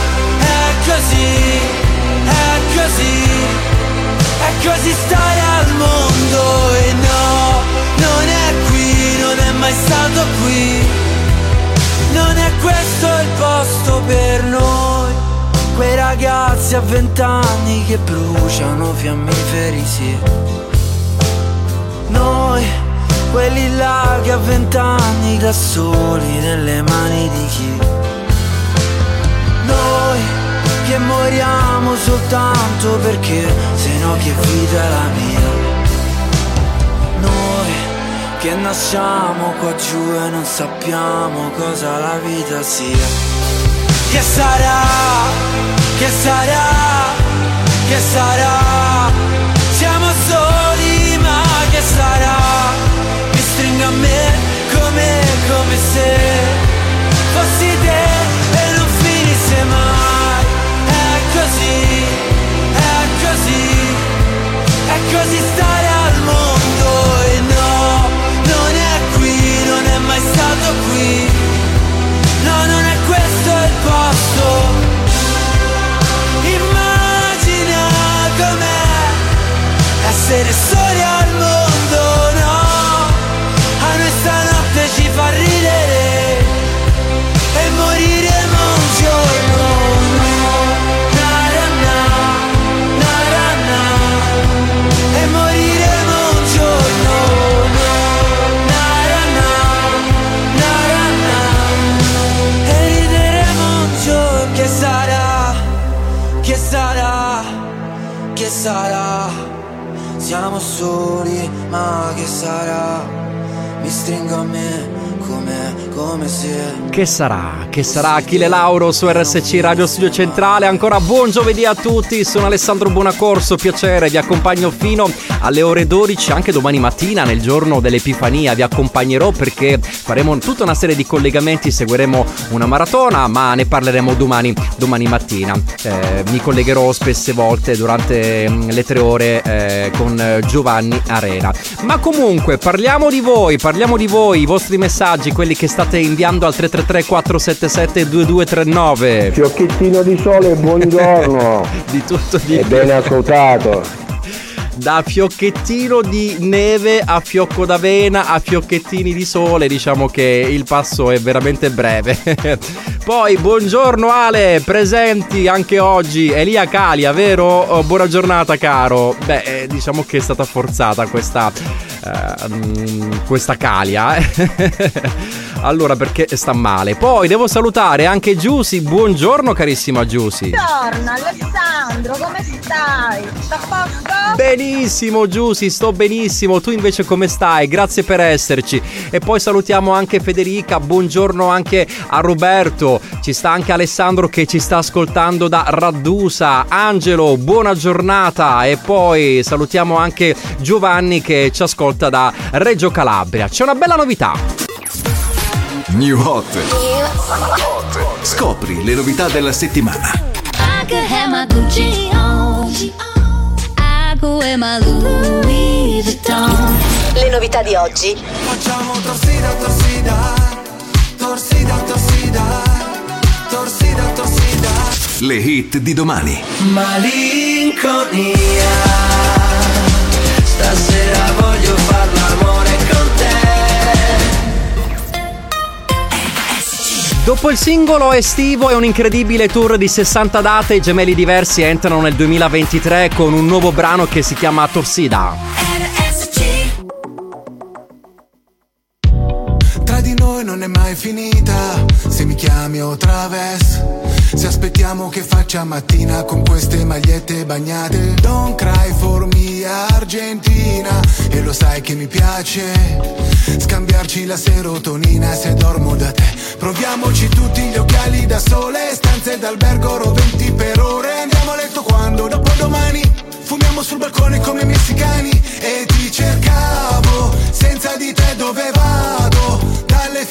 È così, è così, è così stare al mondo e no, non è qui, non è mai stato qui. Non è questo il posto per noi Quei ragazzi a vent'anni che bruciano fiammiferi, sì Noi, quelli là che a vent'anni da soli nelle mani di chi Noi, che moriamo soltanto perché se no che vita è la mia Noi che nasciamo qua giù e non sappiamo cosa la vita sia. Che sarà? Che sarà? Che sarà? Siamo soli, ma che sarà? Mi stringo a me come, come se fossi te e non finisse mai. È così, è così, è così stare al mondo e no, non è qui, non è mai stato qui. Com'è soli, ma che sarà? Mi stringo a me come, come se Che sarà? Che sarà? Achille Lauro su RSC Radio Studio Centrale. Ancora buon giovedì a tutti. Sono Alessandro Buonacorso. Piacere, vi accompagno fino alle ore 12, anche domani mattina, nel giorno dell'Epifania. Vi accompagnerò perché faremo tutta una serie di collegamenti. Seguiremo una maratona, ma ne parleremo domani, domani mattina. Eh, mi collegherò spesse volte durante mm, le tre ore eh, con Giovanni Arena. Ma comunque, parliamo di voi, parliamo di voi, i vostri messaggi, quelli che state inviando al 333 477 2239. Fiocchettino di sole, buongiorno. (laughs) di tutto di E più. ben ascoltato. Da fiocchettino di neve a fiocco d'avena a fiocchettini di sole, diciamo che il passo è veramente breve. (laughs) Poi, buongiorno Ale, presenti anche oggi. Elia Calia, vero? Oh, buona giornata, caro. Beh, eh, diciamo che è stata forzata questa. Eh, mm, questa Calia. (laughs) allora, perché sta male. Poi devo salutare anche Giusy. Buongiorno, carissima Giusy. Buongiorno Alessandro, come stai? Sta a posto? Benissimo Giusy, sto benissimo, tu invece come stai? Grazie per esserci. E poi salutiamo anche Federica, buongiorno anche a Roberto, ci sta anche Alessandro che ci sta ascoltando da Raddusa, Angelo, buona giornata e poi salutiamo anche Giovanni che ci ascolta da Reggio Calabria. C'è una bella novità. New Hot. Scopri le novità della settimana. I could have my Gucci on. I could wear my Louis Vuitton. Le novità di oggi. Facciamo torsida, torsida Torsida, torsida, torsida, torsida. Le hit di domani. Malinconia. Voglio far l'amore con te. Dopo il singolo estivo e un incredibile tour di 60 date, i gemelli diversi entrano nel 2023 con un nuovo brano che si chiama Torsida. Tra di noi non è mai finita, se mi chiami o traves. Se aspettiamo che faccia mattina con queste magliette bagnate. Don't cry for me Argentina, e lo sai che mi piace. Scambiarci la serotonina se dormo da te. Proviamoci tutti gli occhiali da sole, stanze d'albergo roventi per ore. Andiamo a letto quando? Dopo domani. Fumiamo sul balcone come messicani e ti cercavo, senza di te dove vado?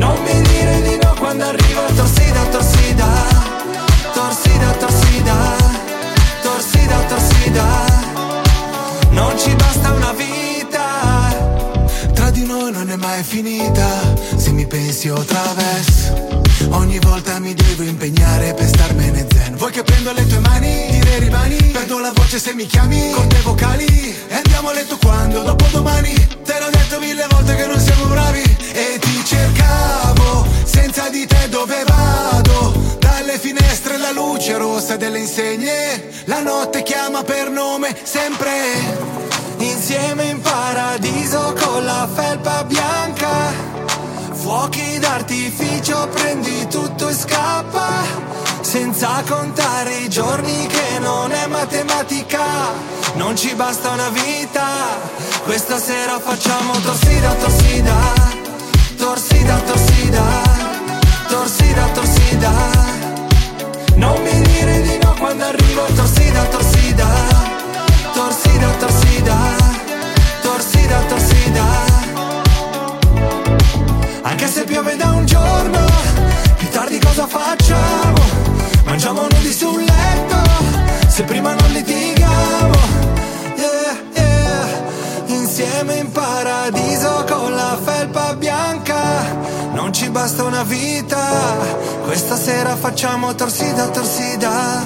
Non mi dire di no quando arriva torsida, torsida. Torsida, torsida. Torsida, torsida. Non ci basta una vita. Tra di noi non è mai finita. Se mi pensi o traves. Ogni volta mi devo impegnare per starmene. Vuoi che prendo le tue mani? Dire rimani. Perdo la voce se mi chiami. Con te vocali. E andiamo a letto quando? Dopo domani. Te l'ho detto mille volte che non siamo bravi. E ti cercavo. Senza di te dove vado? Dalle finestre la luce rossa delle insegne. La notte chiama per nome sempre. Insieme in paradiso con la felpa bianca. Fuochi d'artificio, prendi tutto e scappa. Senza contare i giorni che non è matematica. Non ci basta una vita. Questa sera facciamo torsida, torsida. Torsida, torsida. Torsida, torsida. Non mi dire di no quando arrivo torsida, torsida. Torsida, torsida. Torsida, torsida. Anche se piove da un giorno, più tardi cosa facciamo? Basta una vita, questa sera facciamo torsida, torsida.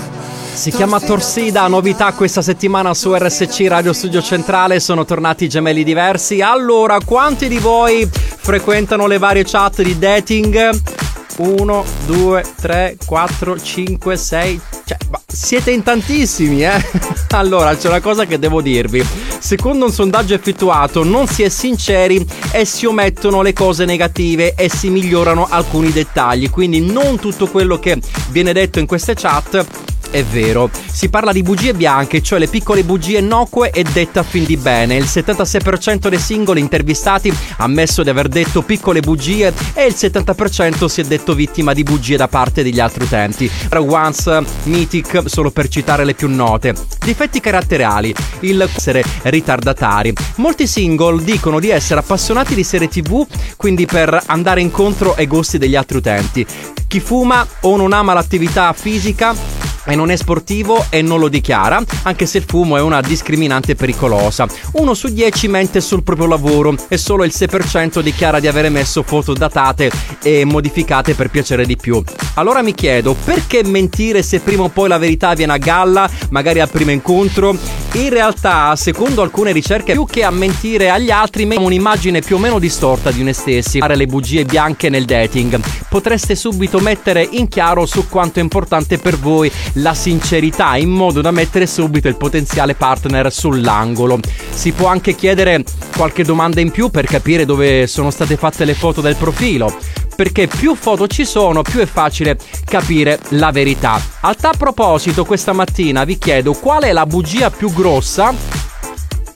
Si chiama Torsida, novità questa settimana su RSC Radio Studio Centrale, sono tornati i gemelli diversi. Allora, quanti di voi frequentano le varie chat di dating? 1, 2, 3, 4, 5, 6. Cioè, ma siete in tantissimi, eh? (laughs) Allora, c'è una cosa che devo dirvi. Secondo un sondaggio effettuato, non si è sinceri e si omettono le cose negative e si migliorano alcuni dettagli. Quindi non tutto quello che viene detto in queste chat è vero. Si parla di bugie bianche, cioè le piccole bugie innocue e dette a fin di bene. Il 76% dei singoli intervistati ha ammesso di aver detto piccole bugie e il 70% si è detto vittima di bugie da parte degli altri utenti. Once, Mythic, solo per citare le più note. Difetti caratteriali, il essere ritardatari. Molti single dicono di essere appassionati di serie tv, quindi per andare incontro ai gusti degli altri utenti. Chi fuma o non ama l'attività fisica e non è sportivo e non lo dichiara, anche se il fumo è una discriminante pericolosa. Uno su dieci mente sul proprio lavoro e solo il 6% dichiara di avere messo foto datate e modificate per piacere di più. Allora mi chiedo, perché mentire se prima o poi la verità viene a galla, magari al primo incontro? In realtà, secondo alcune ricerche, più che a mentire agli altri, mettiamo un'immagine più o meno distorta di noi stessi. Fare le bugie bianche nel dating. Potreste subito mettere in chiaro su quanto è importante per voi la sincerità in modo da mettere subito il potenziale partner sull'angolo. Si può anche chiedere qualche domanda in più per capire dove sono state fatte le foto del profilo perché più foto ci sono, più è facile capire la verità. A tal proposito, questa mattina vi chiedo qual è la bugia più grossa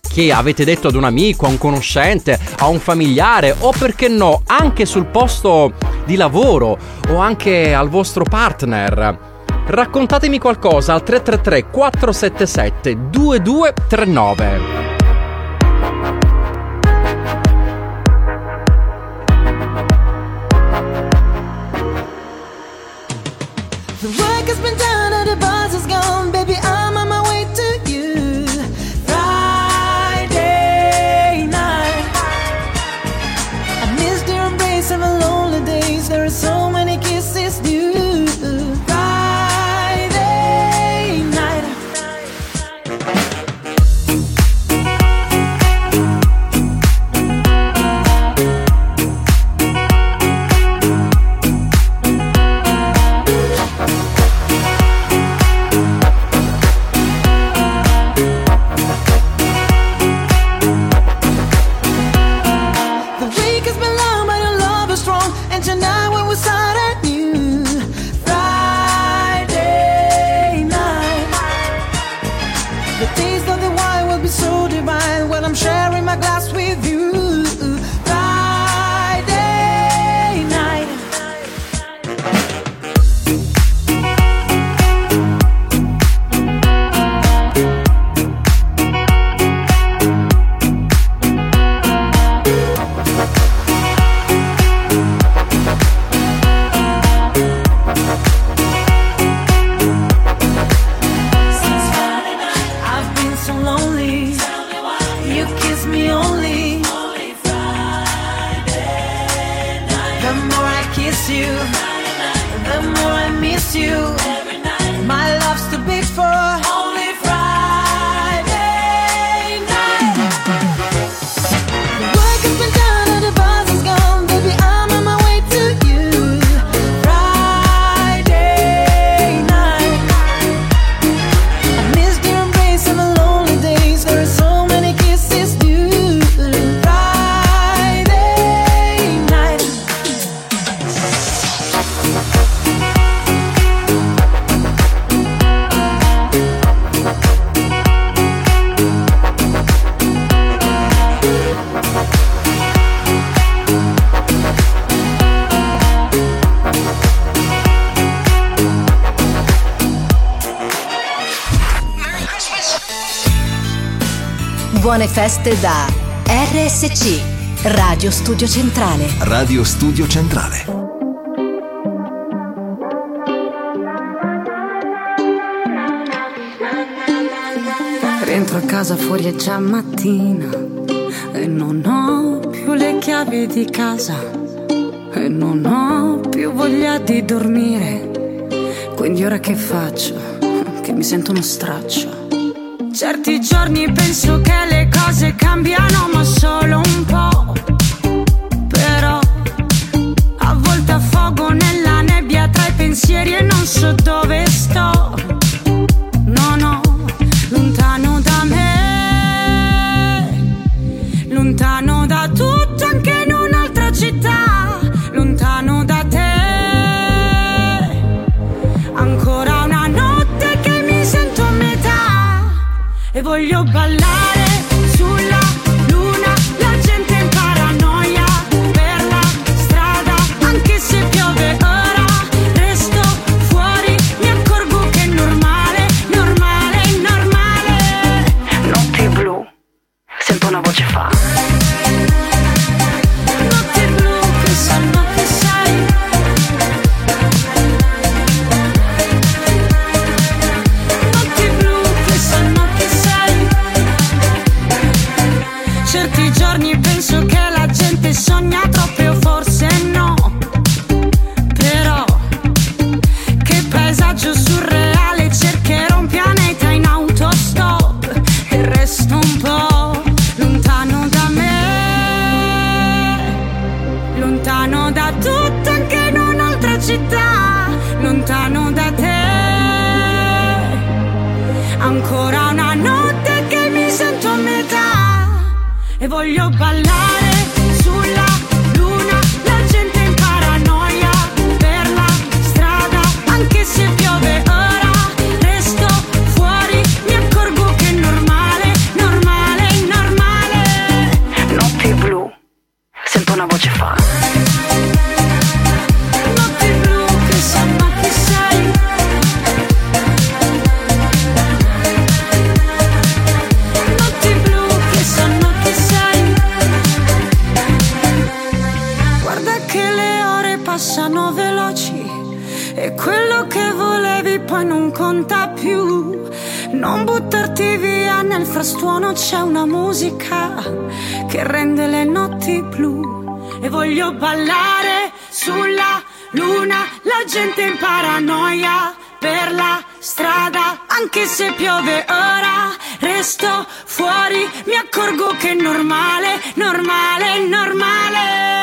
che avete detto ad un amico, a un conoscente, a un familiare o perché no, anche sul posto di lavoro o anche al vostro partner. Raccontatemi qualcosa al 333 477 2239. buone feste da RSC, Radio Studio Centrale. Radio Studio Centrale. Rentro a casa fuori è già mattina e non ho più le chiavi di casa e non ho più voglia di dormire. Quindi ora che faccio? Che mi sento uno straccio Certi giorni penso che le cose cambiano, ma solo un po'. città, lontano da te. Ancora una notte che mi sento a metà e voglio ballare. Via, nel frastuono c'è una musica che rende le notti blu. E voglio ballare sulla luna, la gente in paranoia per la strada, anche se piove ora, resto fuori, mi accorgo che è normale, normale, normale.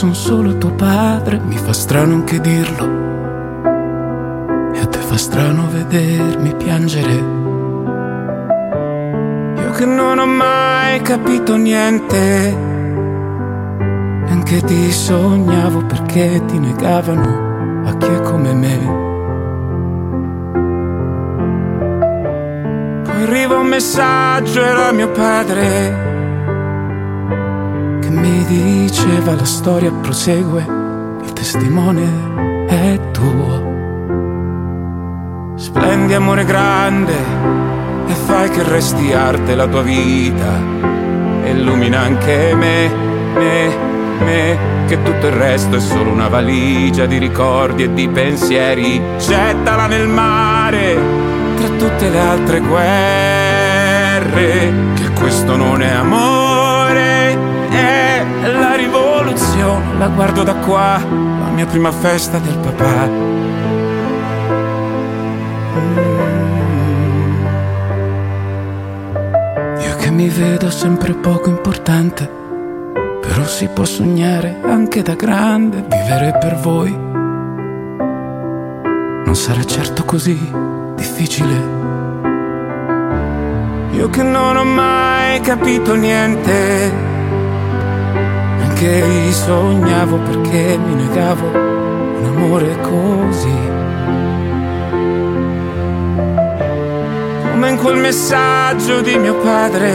Sono solo tuo padre. Mi fa strano anche dirlo. E a te fa strano vedermi piangere. Io che non ho mai capito niente, neanche ti sognavo perché ti negavano a chi è come me. Poi arriva un messaggio, era mio padre, diceva la storia prosegue, il testimone è tuo. Splendi amore grande e fai che resti arte la tua vita. Illumina anche me, me, me, che tutto il resto è solo una valigia di ricordi e di pensieri. Gettala nel mare tra tutte le altre guerre. Che questo non è amore, rivoluzione. La guardo da qua, la mia prima festa del papà. Io che mi vedo sempre poco importante, però si può sognare anche da grande, vivere per voi. Non sarà certo così difficile. Io che non ho mai capito niente, anche sognavo perché mi negavo un amore così. come in quel messaggio di mio padre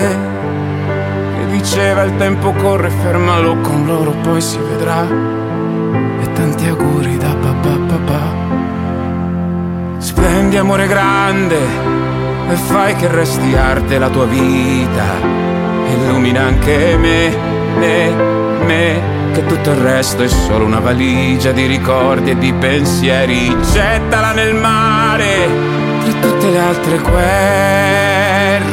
che diceva il tempo corre, fermalo con loro, poi si vedrà. E tanti auguri da papà papà. Splendi amore grande e fai che resti arte la tua vita. Illumina anche me, me, me, che tutto il resto è solo una valigia di ricordi e di pensieri. Gettala nel mare tra tutte le altre guerre,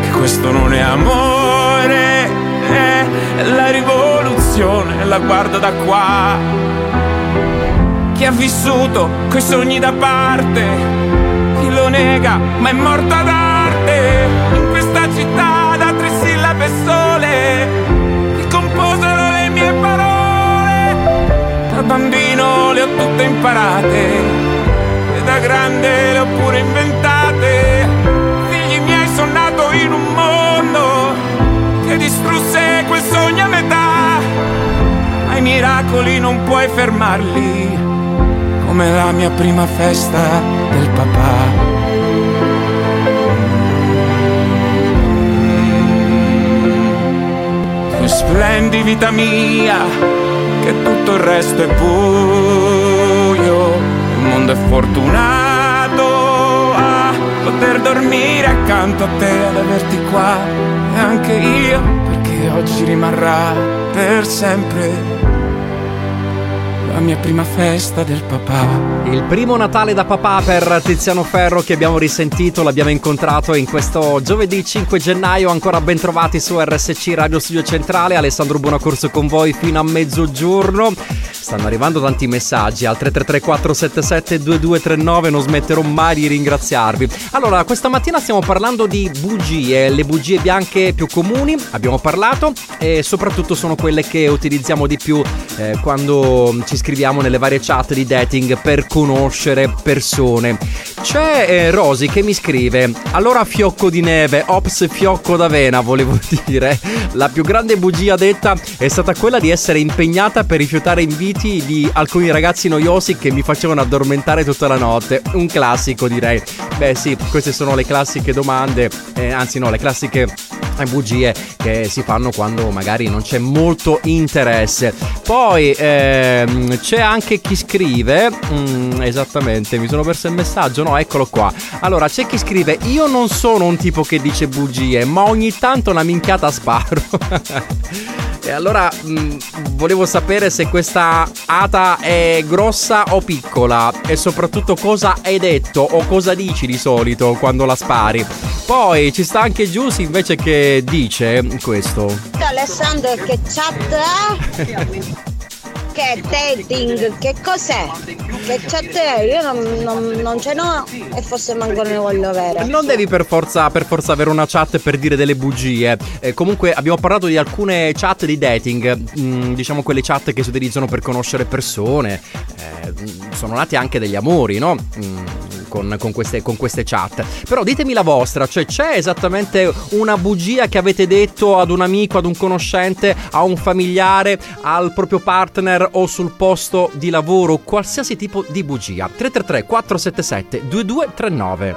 che questo non è amore, è la rivoluzione, la guardo da qua. Chi ha vissuto coi sogni da parte, chi lo nega, ma è morto ad arte, miracoli non puoi fermarli, come la mia prima festa del papà. Tu splendi vita mia, che tutto il resto è buio il mondo è fortunato a poter dormire accanto a te, ad averti qua e anche io, perché oggi rimarrà per sempre la mia prima festa del papà. Il primo Natale da papà per Tiziano Ferro che abbiamo risentito, l'abbiamo incontrato in questo giovedì 5 gennaio, ancora ben trovati su RSC Radio Studio Centrale, Alessandro Buonacorso con voi fino a mezzogiorno. Stanno arrivando tanti messaggi al 333 477 2239, non smetterò mai di ringraziarvi. Allora, questa mattina stiamo parlando di bugie, le bugie bianche più comuni, abbiamo parlato e soprattutto sono quelle che utilizziamo di più eh, quando ci scriviamo nelle varie chat di dating per conoscere persone. C'è eh, Rosy che mi scrive: Allora, fiocco di neve, ops, fiocco d'avena, (laughs) volevo dire. La più grande bugia detta è stata quella di essere impegnata per rifiutare inviti di alcuni ragazzi noiosi che mi facevano addormentare tutta la notte. Un classico, direi. Beh, sì, queste sono le classiche domande, eh, anzi, no, le classiche eh, bugie che si fanno quando magari non c'è molto interesse. Poi ehm, c'è anche chi scrive, mm, esattamente, mi sono perso il messaggio, no, eccolo qua. Allora, c'è chi scrive, io non sono un tipo che dice bugie, ma ogni tanto una minchiata sparo. (laughs) e allora mm, volevo sapere se questa ata è grossa o piccola e soprattutto cosa hai detto o cosa dici di solito quando la spari. Poi ci sta anche Giusy invece che dice questo. Alessandro che chat è? (laughs) Che dating? Che cos'è? Che chat è? Io non, non, non ce n'ho e forse manco ne voglio avere. Non devi per forza, per forza avere una chat per dire delle bugie. Eh, comunque abbiamo parlato di alcune chat di dating, mm, diciamo quelle chat che si utilizzano per conoscere persone. Eh, mm, sono nati anche degli amori, no? Mm, con, con queste, con queste chat. Però ditemi la vostra, cioè c'è esattamente una bugia che avete detto ad un amico, ad un conoscente, a un familiare, al proprio partner o sul posto di lavoro, qualsiasi tipo di bugia. 333 477 2239.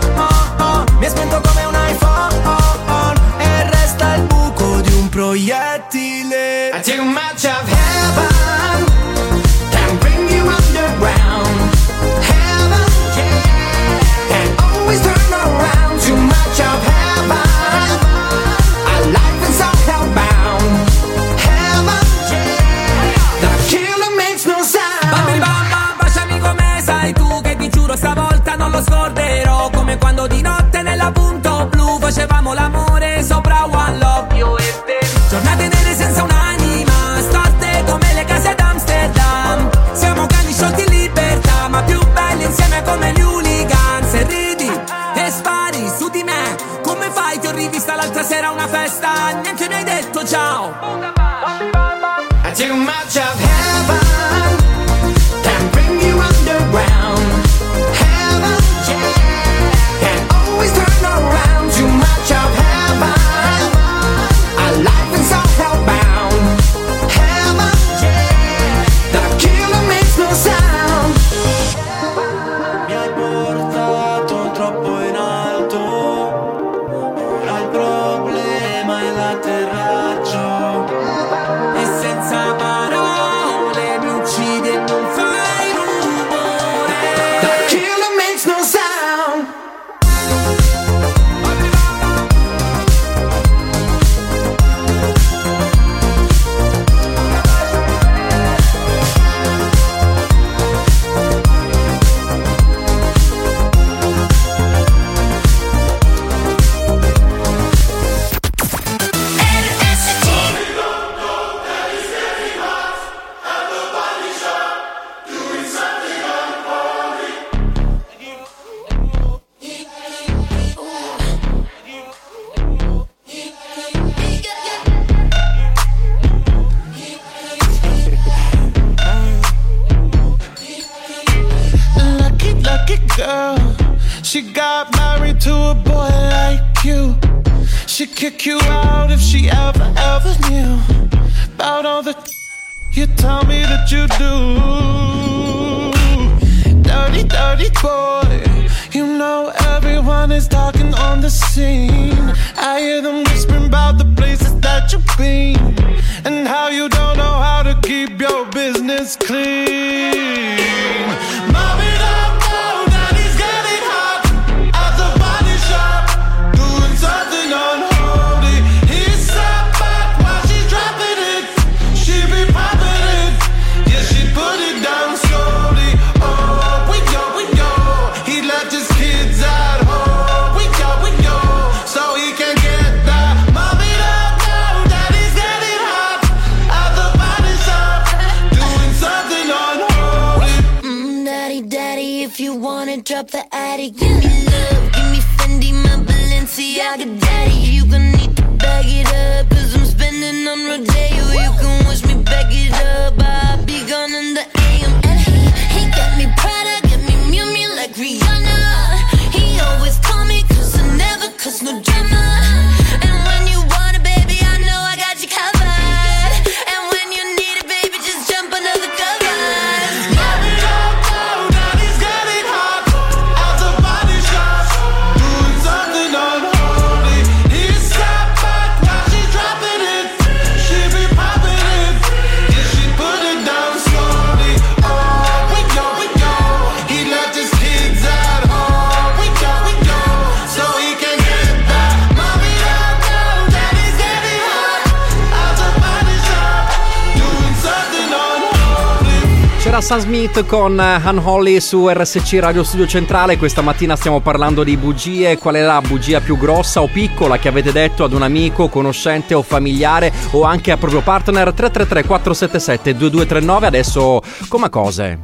Mi ha spento come Facevamo l'amore sopra One Love. Io e te. Giornate nere senza un'anima Storte come le case d'Amsterdam Siamo cani sciolti in libertà Ma più belli insieme come gli hooligans E ridi e spari su di me Come fai? Ti ho rivista l'altra sera a una festa Neanche mi hai detto ciao Street con eh, Han Holly su RSC Radio Studio Centrale. Questa mattina stiamo parlando di bugie. Qual è la bugia più grossa o piccola che avete detto ad un amico, conoscente o familiare o anche a proprio partner? 333-477-2239. Adesso, come cose?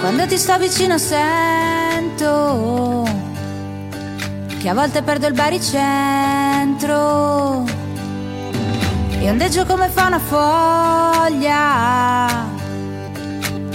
Quando ti sto vicino sento che a volte perdo il baricentro e ondeggio come fa una foglia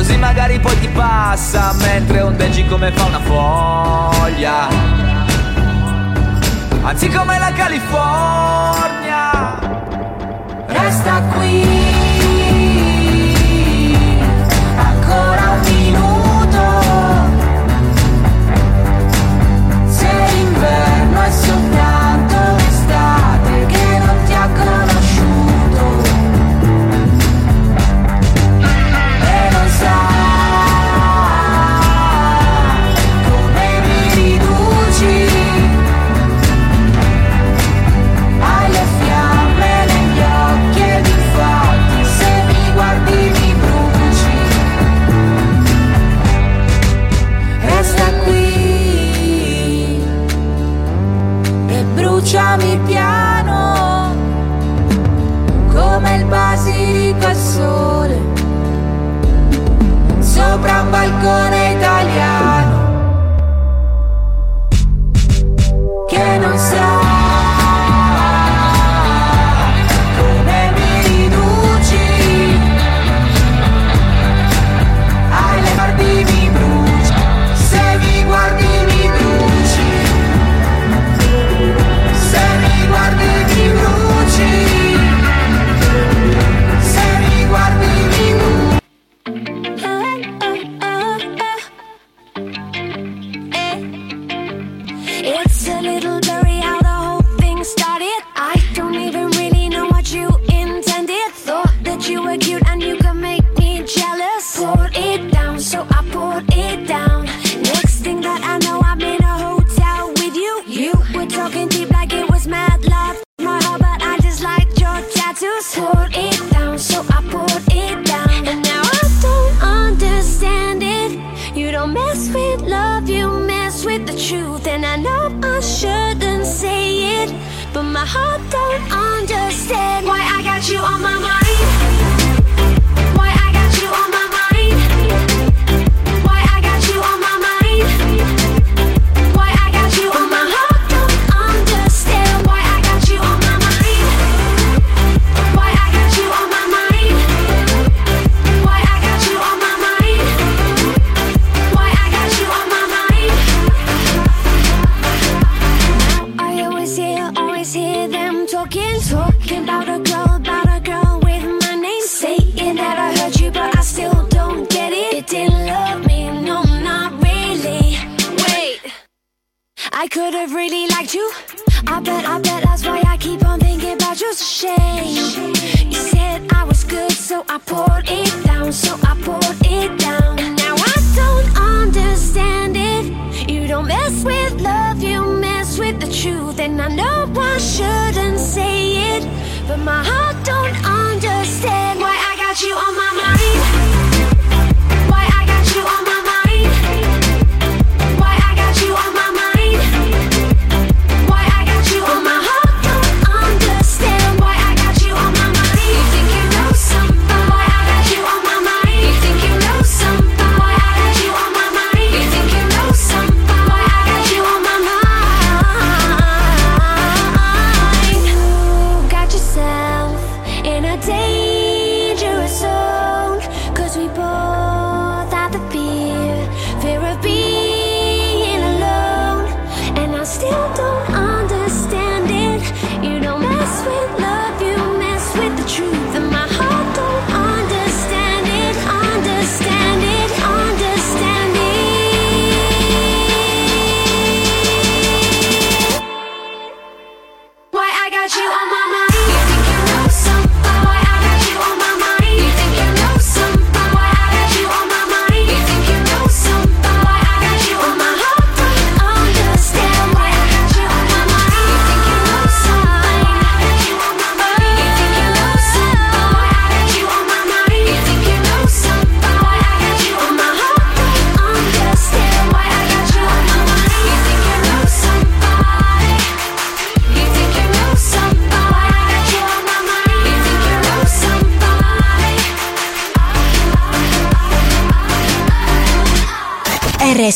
Così magari poi ti passa mentre ondeggi come fa una foglia. Anzi come la California. Resta qui.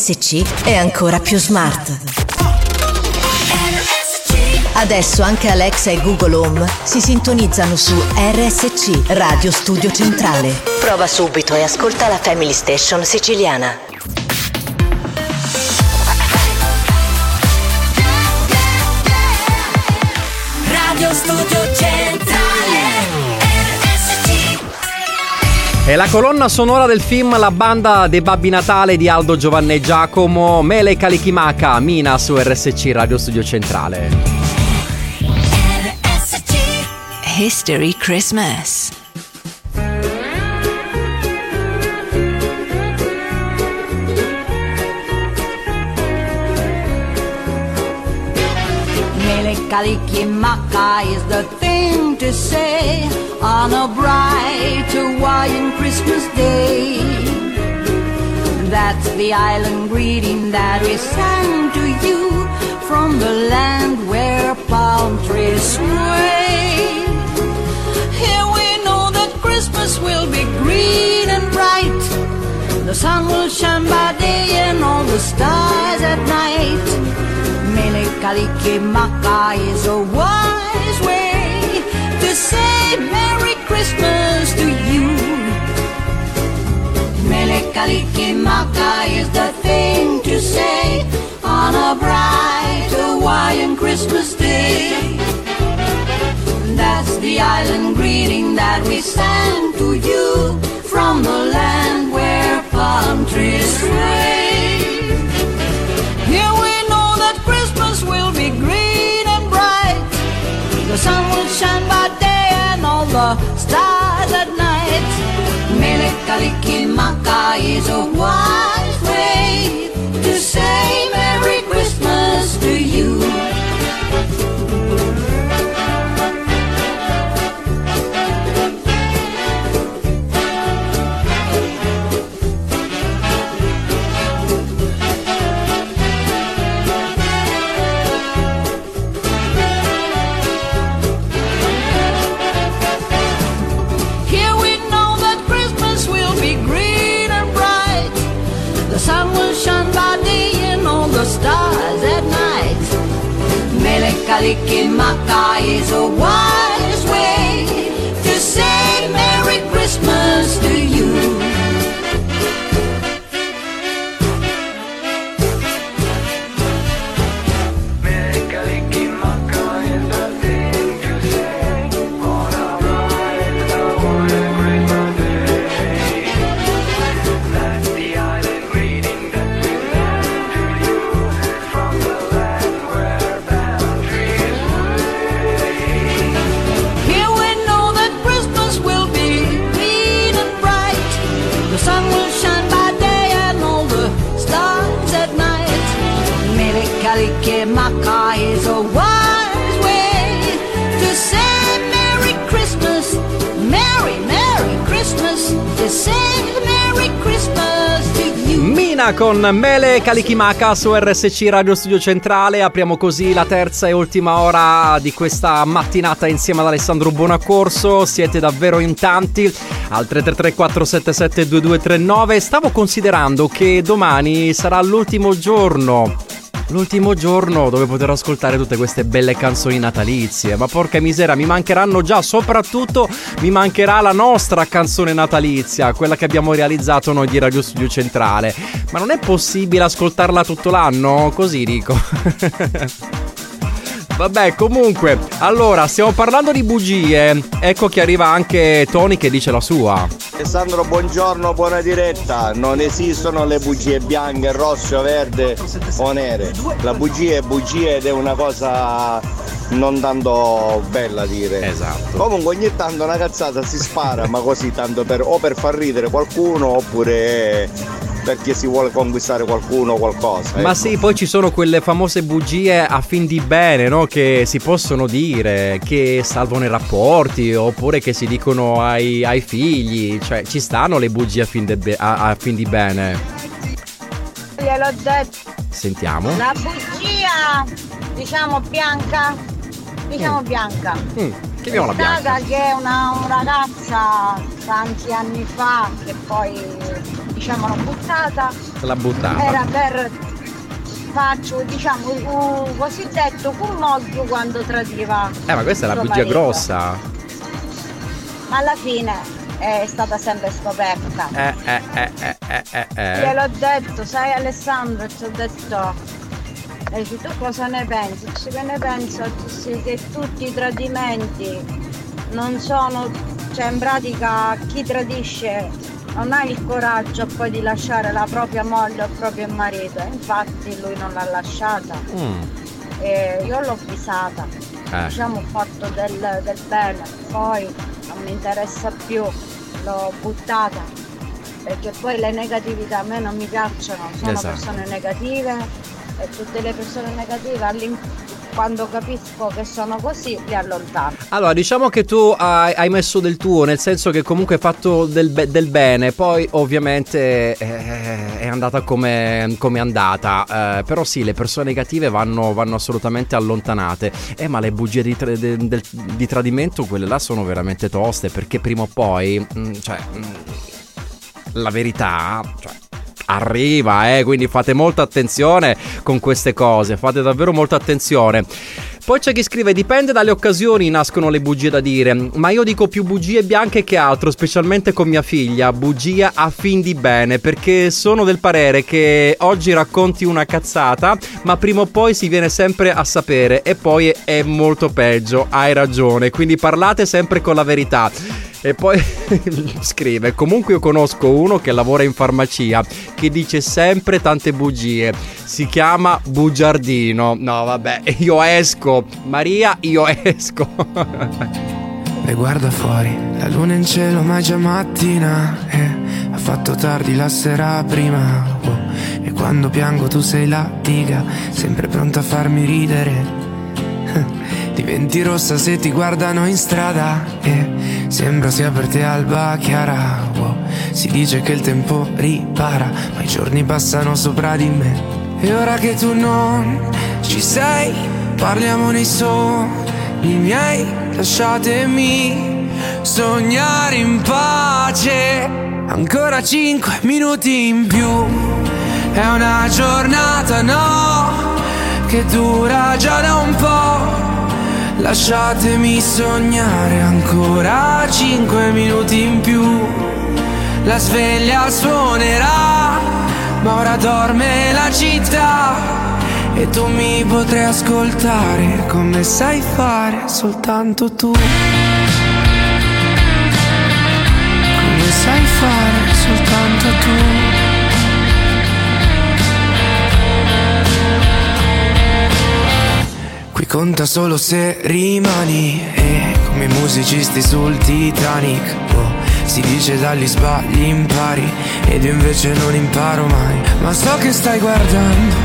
RSC è ancora più smart. Adesso anche Alexa e Google Home si sintonizzano su RSC Radio Studio Centrale. Prova subito e ascolta la Family Station siciliana. È la colonna sonora del film La banda dei Babbi Natale di Aldo Giovanni e Giacomo, Mele Kalikimaka, Mina su RSC Radio Studio Centrale. RSC History Christmas. Mele Kalikimaka is the thing to say. on a bright Hawaiian Christmas day. That's the island greeting that we send to you from the land where palm trees sway. Here we know that Christmas will be green and bright. The sun will shine by day and all the stars at night. Mele Kalike Maka is a wise way say Merry Christmas to you. Mele Kalikimaka is the thing to say on a bright Hawaiian Christmas day. That's the island greeting that we send to you from the land where palm trees sway. Here we know that Christmas will be green and bright. The sun will shine by for stars at night. Mele Kalikimaka is a wise way to say. Kalikimaka is a wise Mina con Mele Kalikimaka su RSC Radio Studio Centrale. Apriamo così la terza e ultima ora di questa mattinata insieme ad Alessandro Buonaccorso. Siete davvero in tanti. Al 333-477-2239. Stavo considerando che domani sarà l'ultimo giorno. L'ultimo giorno dove potrò ascoltare tutte queste belle canzoni natalizie. Ma porca misera, mi mancheranno già, soprattutto mi mancherà la nostra canzone natalizia, quella che abbiamo realizzato noi di Radio Studio Centrale. Ma non è possibile ascoltarla tutto l'anno? Così dico. (laughs) Vabbè, comunque, allora, stiamo parlando di bugie. Ecco che arriva anche Tony che dice la sua. Alessandro, buongiorno, buona diretta. Non esistono le bugie bianche, rosse verde o nere. La bugia è bugia ed è una cosa non tanto bella a dire. Esatto. Comunque ogni tanto una cazzata si spara, ma così tanto per o per far ridere qualcuno oppure perché si vuole conquistare qualcuno o qualcosa. Ma ecco. sì, poi ci sono quelle famose bugie a fin di bene, no? Che si possono dire, che salvano i rapporti, oppure che si dicono ai, ai figli. Cioè, ci stanno le bugie a fin, de be- a- a fin di bene. Gliel'ho detto. Sentiamo. La bugia, diciamo bianca, diciamo bianca. Mm, chiamiamola È Bianca. stata che una, una ragazza tanti anni fa, che poi diciamo l'ho buttata, La buttata. era per faccio diciamo un cosiddetto cummocchio quando tradiva. Eh, ma questa è la bugia marito. grossa. Ma alla fine è stata sempre scoperta. Eh, eh, eh, eh, eh, eh, eh. Gliel'ho detto, sai Alessandro, ti ho detto, e tu cosa ne pensi? Che ne penso? Dici, che tutti i tradimenti non sono, cioè in pratica chi tradisce non ha il coraggio poi di lasciare la propria moglie o il proprio marito, infatti lui non l'ha lasciata. Mm. E io l'ho avvisata, Eh. diciamo ho fatto del, del bene, poi non mi interessa più, l'ho buttata, perché poi le negatività a me non mi piacciono, sono Esatto. persone negative e tutte le persone negative quando capisco che sono così li allontano. Allora, diciamo che tu hai, hai messo del tuo, nel senso che comunque hai fatto del, be- del bene, poi ovviamente eh, è andata come come è andata, eh, però sì, le persone negative vanno, vanno assolutamente allontanate. Eh, ma le bugie di, tra- de- del- di tradimento, quelle là sono veramente toste, perché prima o poi, mm, cioè, mm, la verità, cioè, arriva, eh, quindi fate molta attenzione con queste cose, fate davvero molta attenzione. Poi c'è chi scrive: Dipende dalle occasioni, nascono le bugie da dire. Ma io dico più bugie bianche che altro, specialmente con mia figlia. Bugia a fin di bene, perché sono del parere che oggi racconti una cazzata, ma prima o poi si viene sempre a sapere. E poi è molto peggio. Hai ragione. Quindi parlate sempre con la verità. E poi (laughs) scrive: Comunque io conosco uno che lavora in farmacia che dice sempre tante bugie. Si chiama Bugiardino. No, vabbè, io esco. Maria, io (laughs) esco. E guarda fuori, la luna in cielo ma è già mattina eh, Ha fatto tardi la sera prima oh, E quando piango tu sei la diga Sempre pronta a farmi ridere Diventi rossa se ti guardano in strada eh, Sembra sia per te alba chiara. Oh, Si dice che il tempo ripara Ma i giorni passano sopra di me. E ora che tu non ci sei Parliamo nei sogni miei Lasciatemi sognare in pace. Ancora cinque minuti in più È una giornata no che dura già da un po'. Lasciatemi sognare ancora cinque minuti in più. La sveglia suonerà, ma ora dorme la città. E tu mi potrai ascoltare come sai fare soltanto tu. Come sai fare soltanto tu. Qui conta solo se rimani. E come i musicisti sul Titanic oh, Si dice dagli sbagli impari. Ed io invece non imparo mai. Ma so che stai guardando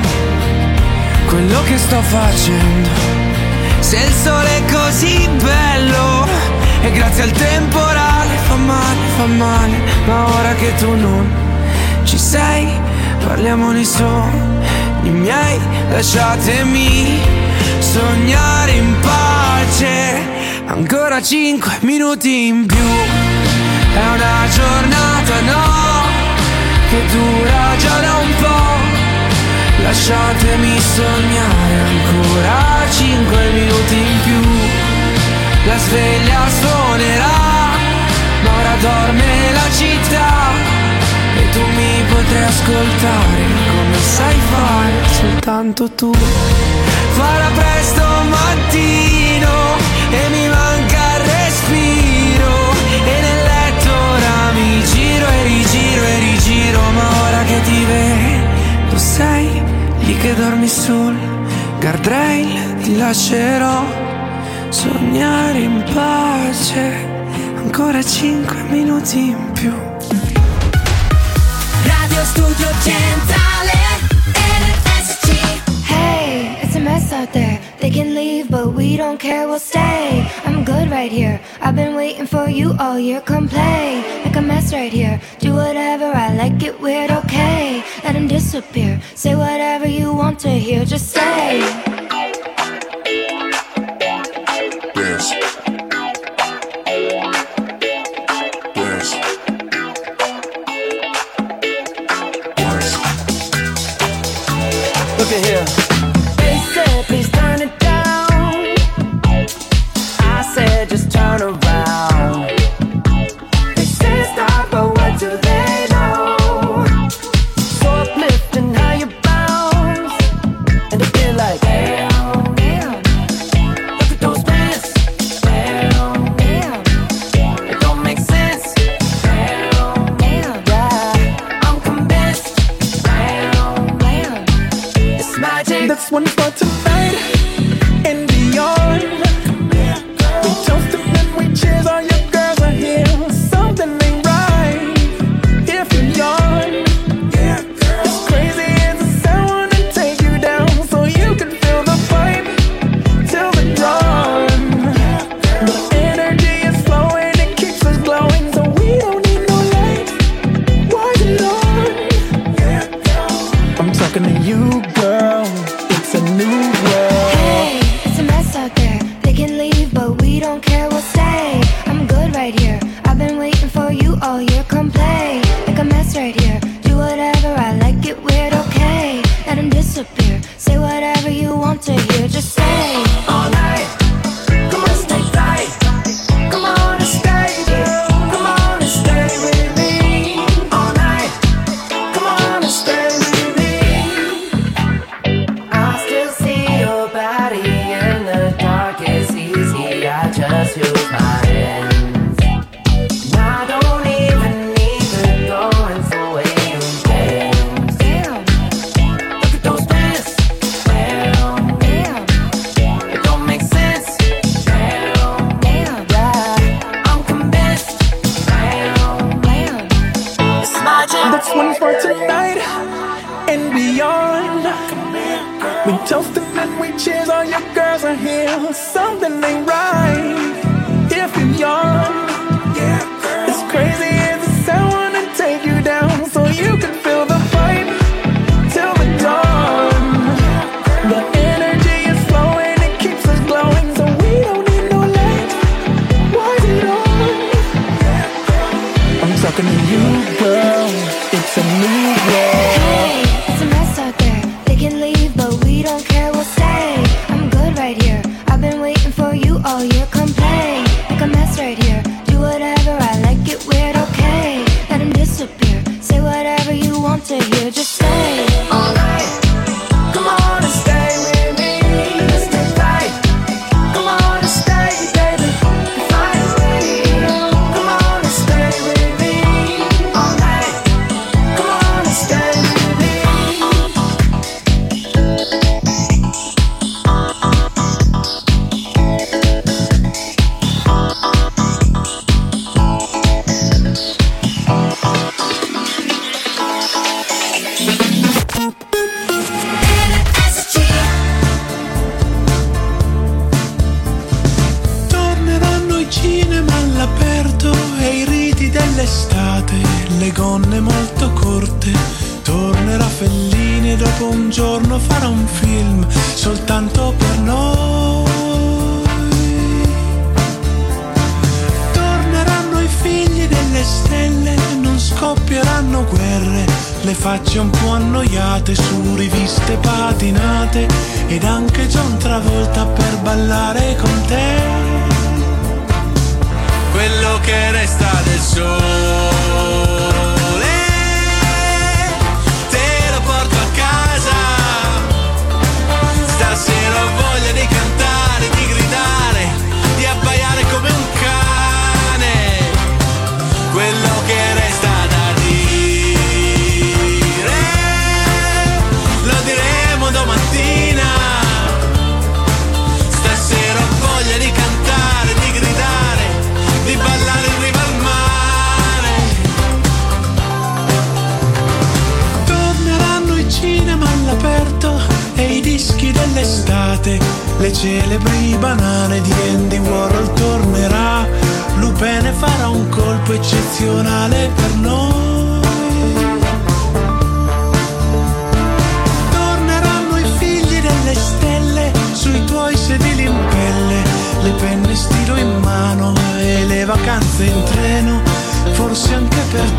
Quello che sto facendo. Se il sole è così bello E grazie al temporale fa male, fa male. Ma ora che tu non ci sei Parliamo nei sogni miei Lasciatemi sognare in pace. Ancora cinque minuti in più. È una giornata no che dura già da un po' lasciatemi sognare ancora cinque minuti in più. La sveglia suonerà ma ora dorme la città. E tu mi potrai ascoltare come sai fare. Soltanto tu. Farà presto mattino e mi manca il respiro. E nel letto ora mi giro e rigiro e rigiro ma ora che ti vedo sei lì che dormi sul guardrail ti lascerò sognare in pace ancora cinque minuti in più. Radio Studio Centrale Hey, it's a mess out there. They can leave, but we don't care, we'll stay. I'm good right here. I've been waiting for you all year. Come play, make a mess right here. Do whatever I like, it weird, okay. Let him disappear. Say whatever you want to hear, just say. Dance. Dance. Look at here. Please turn it down. I said, just turn around. In treno, forse anche per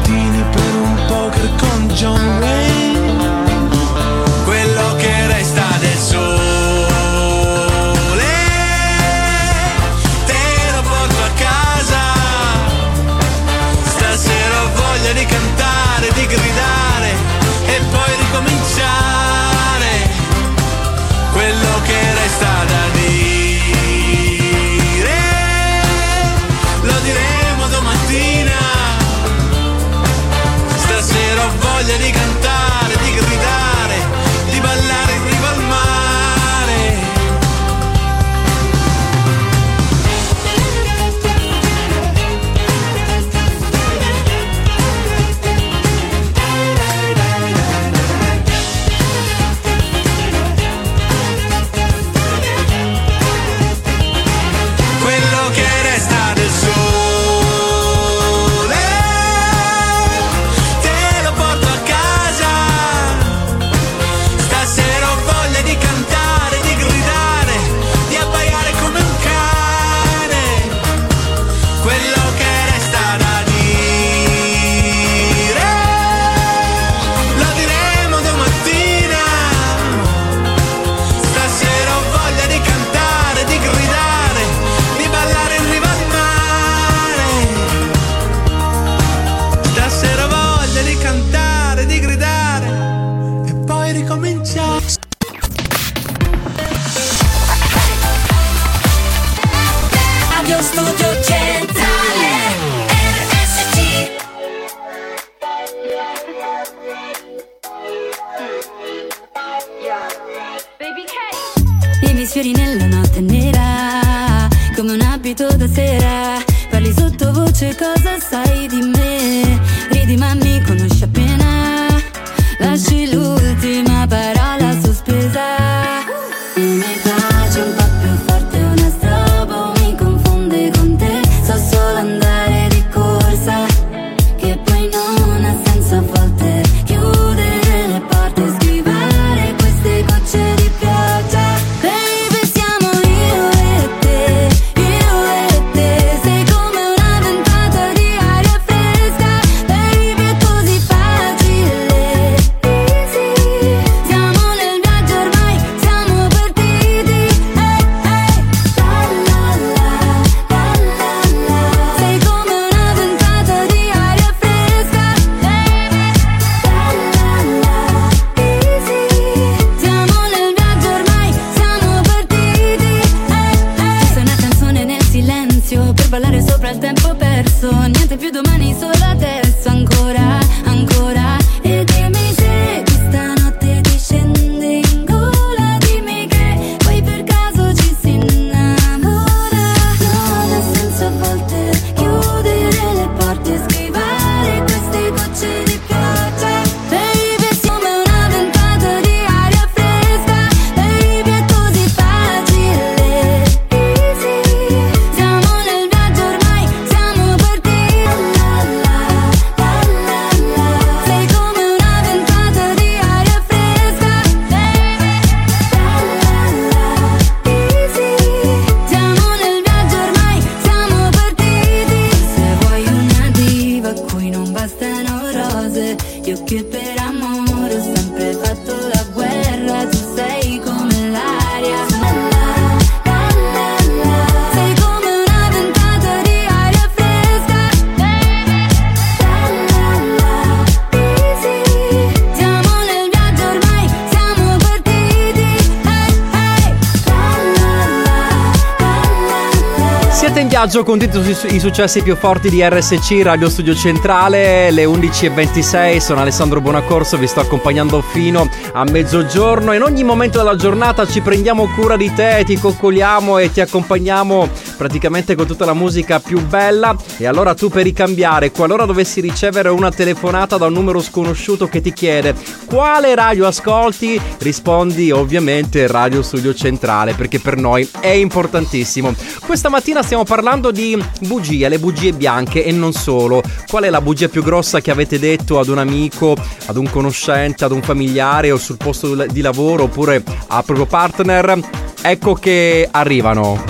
viaggio con tutti i successi più forti di RSC Radio Studio Centrale, le 11.26, sono Alessandro Bonacorso, vi sto accompagnando fino a mezzogiorno. In ogni momento della giornata ci prendiamo cura di te, ti coccoliamo e ti accompagniamo praticamente con tutta la musica più bella. E allora tu per ricambiare, qualora dovessi ricevere una telefonata da un numero sconosciuto che ti chiede quale radio ascolti, rispondi ovviamente Radio Studio Centrale perché per noi è importantissimo. Questa mattina stiamo parlando di bugie, le bugie bianche e non solo. Qual è la bugia più grossa che avete detto ad un amico, ad un conoscente, ad un familiare o sul posto di lavoro oppure al proprio partner? Ecco che arrivano.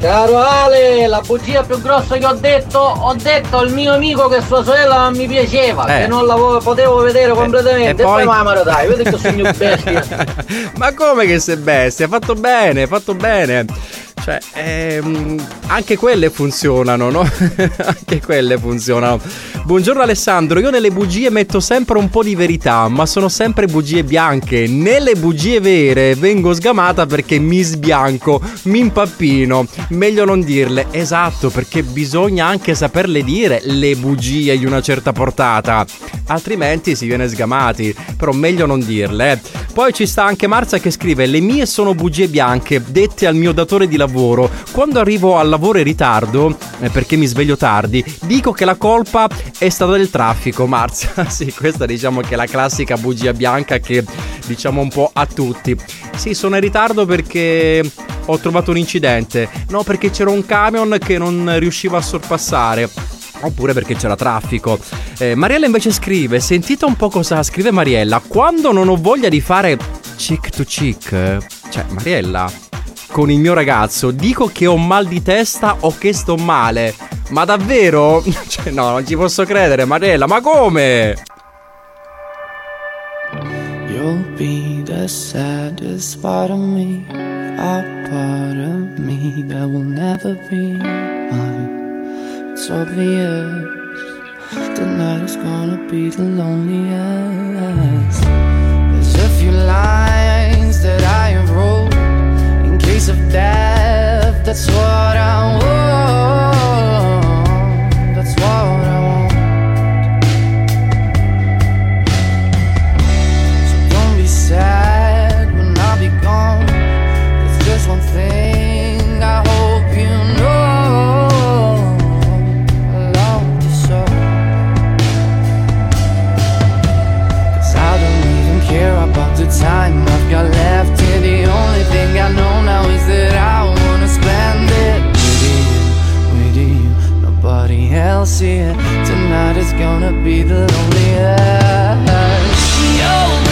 Caro Ale, la bugia più grossa che ho detto, ho detto al mio amico che sua sorella non mi piaceva, Eh. che non la vo- potevo vedere completamente. e E, poi? poi mamma dai, vedi che sono (laughs) bestia. Ma come che sei bestia? Fatto bene, fatto bene. Cioè, ehm, anche quelle funzionano, no? (laughs) anche quelle funzionano. Buongiorno Alessandro, io nelle bugie metto sempre un po' di verità, ma sono sempre bugie bianche. Nelle bugie vere vengo sgamata perché mi sbianco, mi impappino. Meglio non dirle. Esatto, perché bisogna anche saperle dire le bugie di una certa portata. Altrimenti si viene sgamati. Però meglio non dirle. eh. Poi ci sta anche Marzia che scrive: Le mie sono bugie bianche, dette al mio datore di lavoro. Quando arrivo al lavoro in ritardo, eh, perché mi sveglio tardi, dico che la colpa è stata del traffico. Marzia, (laughs) sì, questa diciamo che è la classica bugia bianca che diciamo un po' a tutti. Sì, sono in ritardo perché ho trovato un incidente. No, perché c'era un camion che non riusciva a sorpassare. Oppure perché c'era traffico. Eh, Mariella invece scrive: Sentite un po' cosa scrive Mariella. Quando non ho voglia di fare chick to chick, cioè Mariella, con il mio ragazzo, dico che ho mal di testa o che sto male. Ma davvero? (laughs) Cioè, no, non ci posso credere, Mariella, ma come? You'll be the saddest part of me, a part of me that will never be mine. It's obvious tonight is gonna be the loneliest. There's a few lines that I have wrote of death. That's what I want. Nobody else here. Tonight is gonna be the loneliest. You'll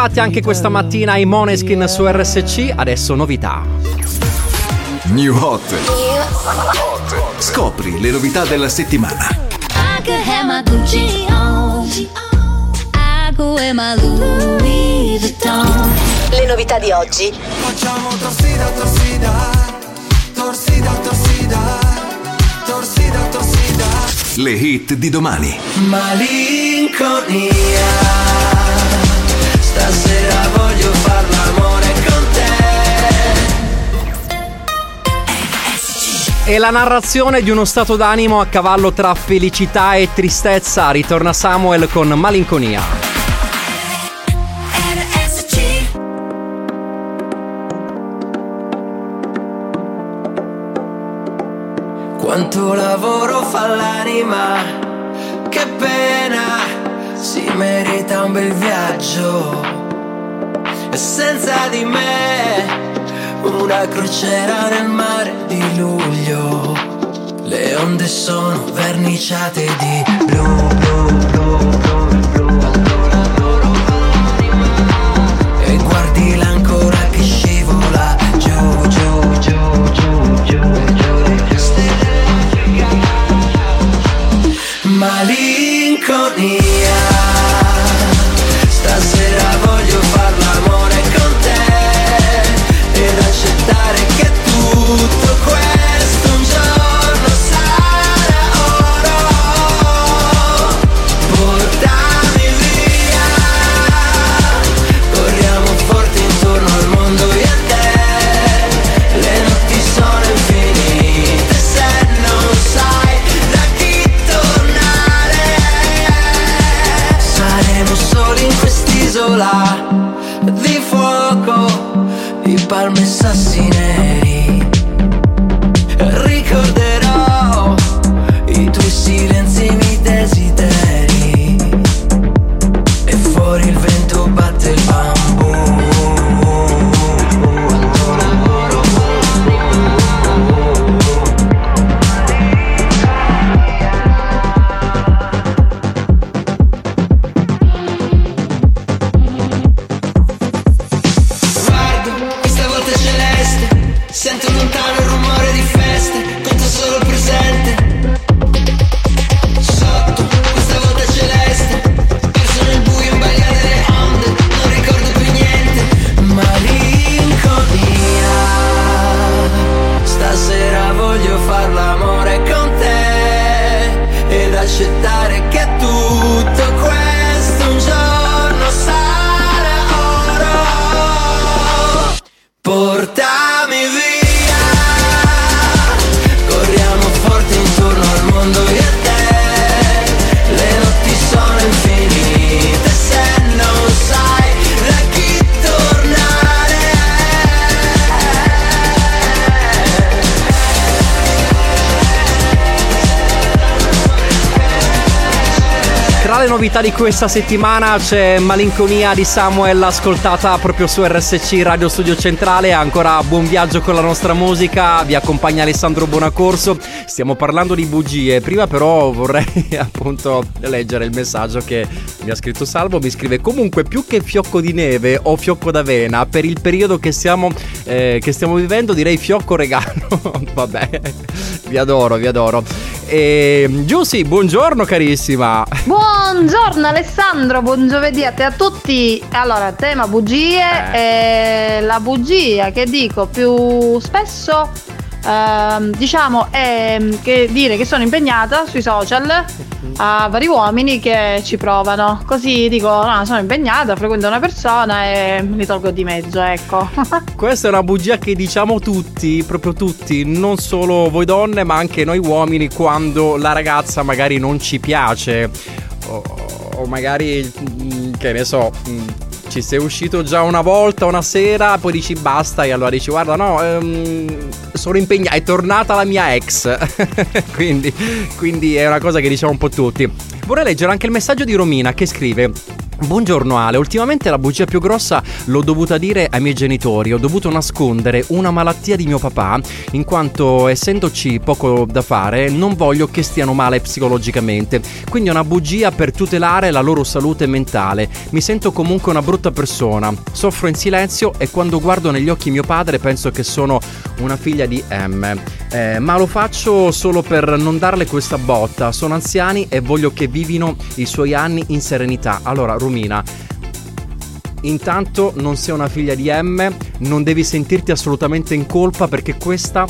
gonna Ritrovati anche questa mattina i Moneskin su RSC, adesso novità. New Hot. Scopri le novità della settimana. I could have my Gucci on. I could wear my Louis Vuitton. Le novità di oggi. Facciamo torsida, torsida, torsida, torsida, torsida, torsida. Le hit di domani. Malinconia Stasera voglio far l'amore con te E la narrazione di uno stato d'animo a cavallo tra felicità e tristezza. Ritorna Samuel con malinconia. Quanto lavoro fa l'anima Che pena merita un bel viaggio. E senza di me Una crociera nel mare di luglio. Le onde sono verniciate di blu, blu, blu, blu, blu. Lavoro fa l'anima E guardi l'ancora che scivola giù, giù, giù, giù, giù, Novità di questa settimana c'è Malinconia di Samuel ascoltata proprio su RSC Radio Studio Centrale. Ancora buon viaggio con la nostra musica. Vi accompagna Alessandro Bonacorso. Stiamo parlando di bugie. Prima però vorrei (laughs) appunto leggere il messaggio che mi ha scritto Salvo. Mi scrive comunque più che fiocco di neve o fiocco d'avena per il periodo che stiamo, eh, che stiamo vivendo direi fiocco regalo. (laughs) Vabbè, vi adoro, vi adoro. E Giussi, buongiorno carissima. Buongiorno Alessandro, buon giovedì a te a tutti. Allora, tema bugie, eh. la bugia che dico più spesso ehm, diciamo è che dire che sono impegnata sui social a vari uomini che ci provano. Così dico, no, sono impegnata, frequento una persona e mi tolgo di mezzo, ecco. (laughs) Questa è una bugia che diciamo tutti, proprio tutti, non solo voi donne, ma anche noi uomini quando la ragazza magari non ci piace o, o magari mm, che ne so, mm, ci sei uscito già una volta, una sera, poi dici basta e allora dici guarda no, ehm, sono impegnata, è tornata la mia ex. (laughs) quindi, quindi è una cosa che diciamo un po' tutti. Vorrei leggere anche il messaggio di Romina che scrive Buongiorno Ale, ultimamente la bugia più grossa l'ho dovuta dire ai miei genitori, ho dovuto nascondere una malattia di mio papà, in quanto essendoci poco da fare non voglio che stiano male psicologicamente, quindi è una bugia per tutelare la loro salute mentale, mi sento comunque una brutta persona, soffro in silenzio e quando guardo negli occhi mio padre penso che sono una figlia di M, Eh, ma lo faccio solo per non darle questa botta, sono anziani e voglio che vivino i suoi anni in serenità. Allora Romina, intanto non sei una figlia di M, non devi sentirti assolutamente in colpa perché questa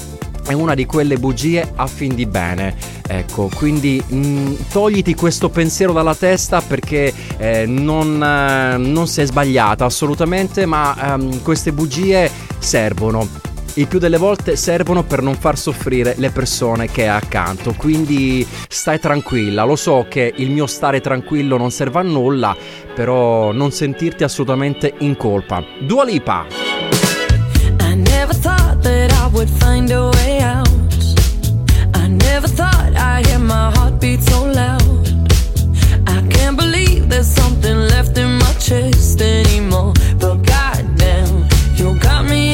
è una di quelle bugie a fin di bene. Ecco, quindi mh, togliti questo pensiero dalla testa perché eh, non, eh, non sei sbagliata assolutamente, ma ehm, queste bugie servono. Il più delle volte servono per non far soffrire le persone che hai accanto. Quindi stai tranquilla. Lo so che il mio stare tranquillo non serve a nulla, però non sentirti assolutamente in colpa. Dua Lipa. Something left in my chest anymore. But goddamn, you got me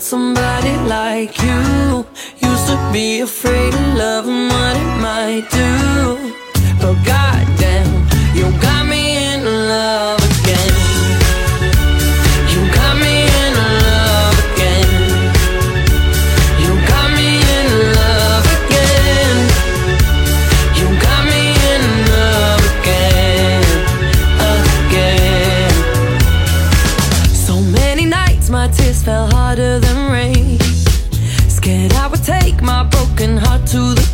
ever somebody like you. Used to be afraid of love and what it might do. But goddamn, you got me in love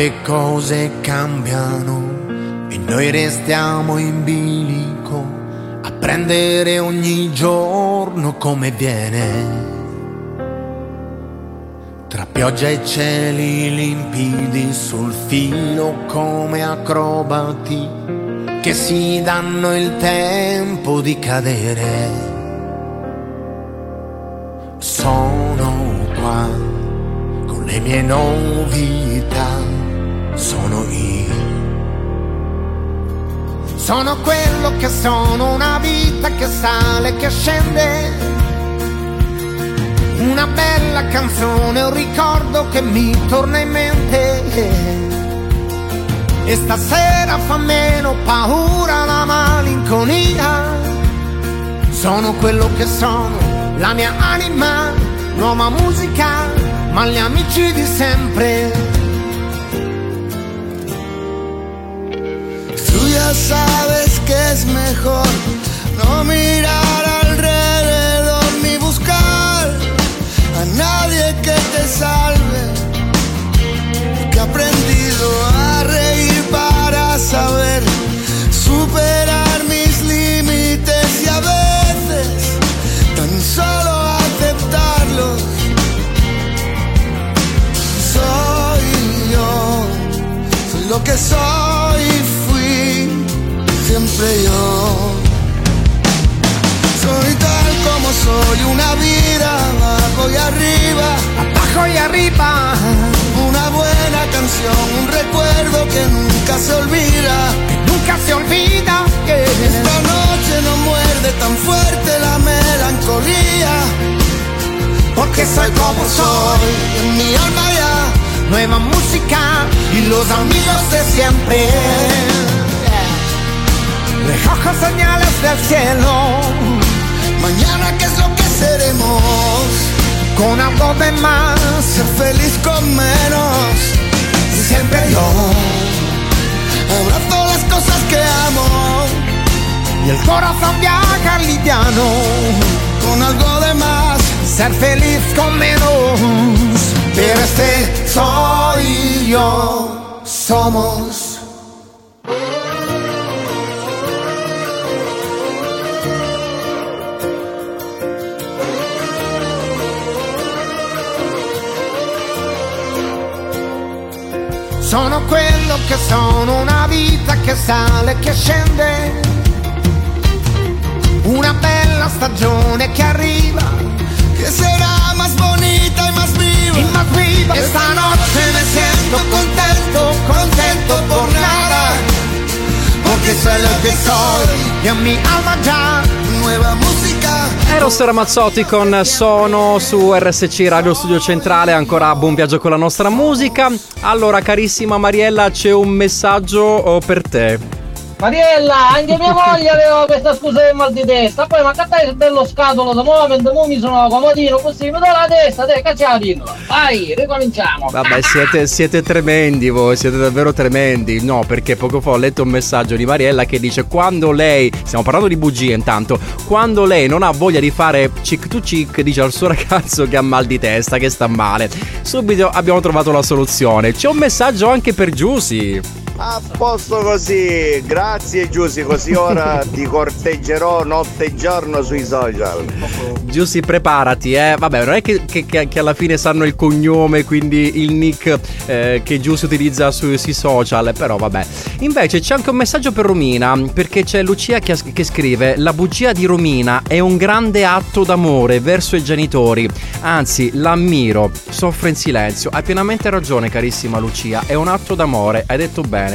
Quante cose cambiano e noi restiamo in bilico a prendere ogni giorno come viene. Tra pioggia e cieli limpidi sul filo come acrobati che si danno il tempo di cadere. Sono qua con le mie novità, sono io Sono quello che sono, una vita che sale che scende. Una bella canzone, un ricordo che mi torna in mente. E stasera fa meno paura la malinconia. Sono quello che sono, la mia anima, nuova musica, ma gli amici di sempre. Sabes que es mejor no mirar alrededor ni buscar a nadie que te salve. Que he aprendido a reír para saber superar Una buena canción, un recuerdo que nunca se olvida, nunca se olvida que esta noche no muerde tan fuerte la melancolía, porque soy como soy, en mi alma ya, nueva música y los amigos de siempre. Recojo señales del cielo. Mañana qué es lo que seremos. Con algo de más. Ser feliz con menos. Y siempre yo. Abrazo las cosas que amo. Y el corazón viaja liviano. Con algo de más. Ser feliz con menos. Pero este soy yo. Somos. Sono quello che sono, una vita che sale e che scende. Una bella stagione che arriva, que será más bonita y más viva. y más viva. Esta noche me siento contento, contento por nada. Porque soy lo que soy y en mi alma ya nueva música. Eros Ramazzotti con Sono su RSC Radio Studio Centrale, ancora buon viaggio con la nostra musica. Allora, carissima Mariella, c'è un messaggio oh, per te. Mariella, anche mia (laughs) moglie aveva questa scusa del mal di testa, poi ma cattai il bello scatolo da momento, mo mi sono comodino così, mi do la testa, te caccia la pillola. Vai, ricominciamo. Vabbè, siete, siete tremendi voi, siete davvero tremendi. No, perché poco fa ho letto un messaggio di Mariella che dice quando lei, stiamo parlando di bugie intanto, quando lei non ha voglia di fare chick to chick, dice al suo (laughs) ragazzo che ha mal di testa, che sta male. Subito abbiamo trovato la soluzione. C'è un messaggio anche per Giusy. A posto così, grazie Giusy, così ora (laughs) ti corteggerò notte e giorno sui social. Giusy, preparati, eh. Vabbè, non è che, che- che- alla fine sanno il cognome, quindi il nick eh, che Giusy utilizza sui, sui social, però vabbè. Invece c'è anche un messaggio per Romina, perché c'è Lucia che, che scrive: La bugia di Romina è un grande atto d'amore verso i genitori. Anzi, l'ammiro, soffre in silenzio. Hai pienamente ragione, carissima Lucia, è un atto d'amore, hai detto bene.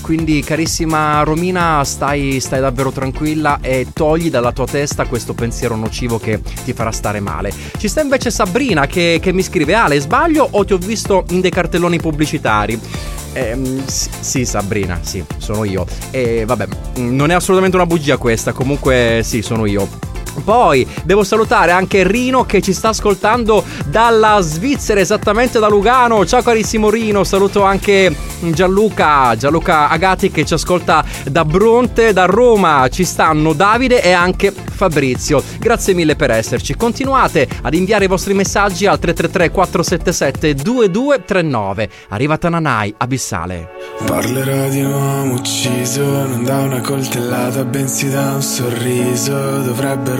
Quindi, carissima Romina, stai, stai davvero tranquilla e togli dalla tua testa questo pensiero nocivo che ti farà stare male. Ci sta invece Sabrina che, che mi scrive: Ale, sbaglio o ti ho visto in dei cartelloni pubblicitari? Ehm, sì, Sabrina, sì, sono io. E vabbè, mm, non è assolutamente una bugia questa, comunque sì, sono io. Poi devo salutare anche Rino che ci sta ascoltando dalla Svizzera, esattamente da Lugano. Ciao carissimo Rino, saluto anche Gianluca, Gianluca Agati che ci ascolta da Bronte, da Roma. Ci stanno Davide e anche Fabrizio. Grazie mille per esserci. Continuate ad inviare i vostri messaggi al 333 477 2239. Arriva Tananai, Abissale. Parlerò di un uomo ucciso, non da una coltellata, bensì da un sorriso. Dovrebbero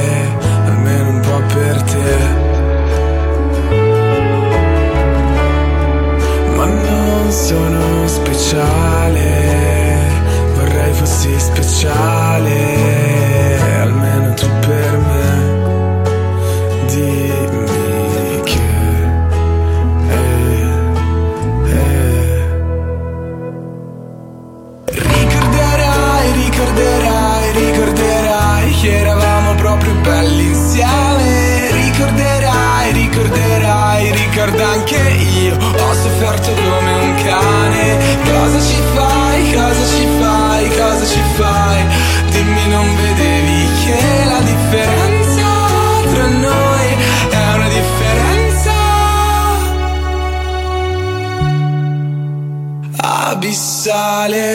per te. Ma non sono speciale, vorrei fossi speciale. Cosa ci fai, cosa ci fai, cosa ci fai? Dimmi non vedevi che la differenza tra noi è una differenza abissale.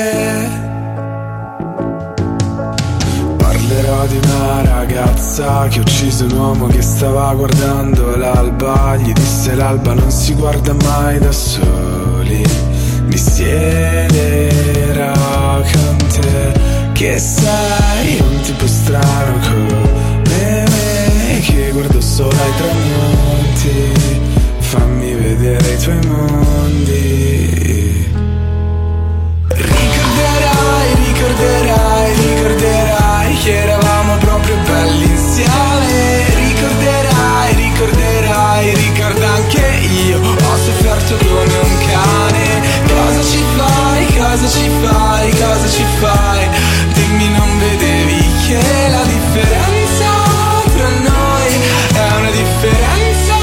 Parlerò di una ragazza che uccise un uomo che stava guardando l'alba. Gli disse l'alba non si guarda mai da soli. Mi siederò con te, che sei un tipo strano come me, che guardo solo ai tramonti. Fammi vedere i tuoi mondi. Ricorderai, ricorderai, ricorderai che eravamo proprio belli insieme. Ricorderai, ricorderai, ricorda anche io. Ho sofferto come cosa ci fai, cosa ci fai? Dimmi, non vedevi che la differenza tra noi è una differenza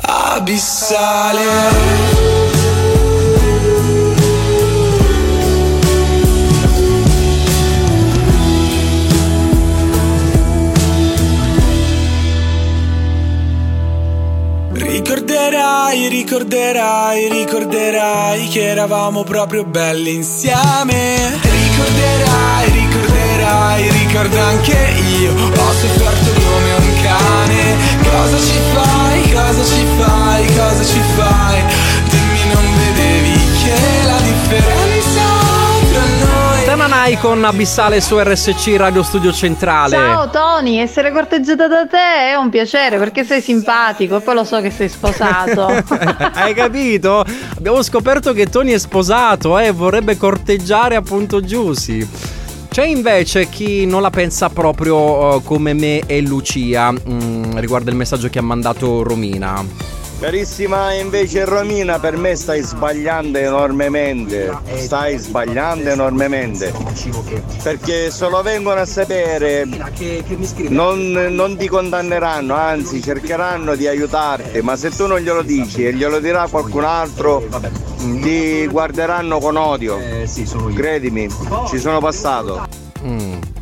abissale. Ricorderai, ricorderai, che eravamo proprio belli insieme. Ricorderai, ricorderai, ricorda anche io. Ho sofferto come un cane. Cosa ci fai, cosa ci fai, cosa ci fai? Noi. Temanai con Abissale su RSC Radio Studio Centrale. Ciao Tony, essere corteggiata da te è un piacere perché sei simpatico e poi lo so che sei sposato. (laughs) Hai (laughs) capito? Abbiamo scoperto che Tony è sposato e vorrebbe corteggiare appunto Giusy. C'è invece chi non la pensa proprio eh, come me e Lucia mm, riguardo il messaggio che ha mandato Romina. Carissima invece Romina, per me stai sbagliando enormemente, stai sbagliando enormemente, perché se lo vengono a sapere non, non ti condanneranno, anzi cercheranno di aiutarti, ma se tu non glielo dici e glielo dirà qualcun altro, ti guarderanno con odio, credimi, ci sono passato. Mm.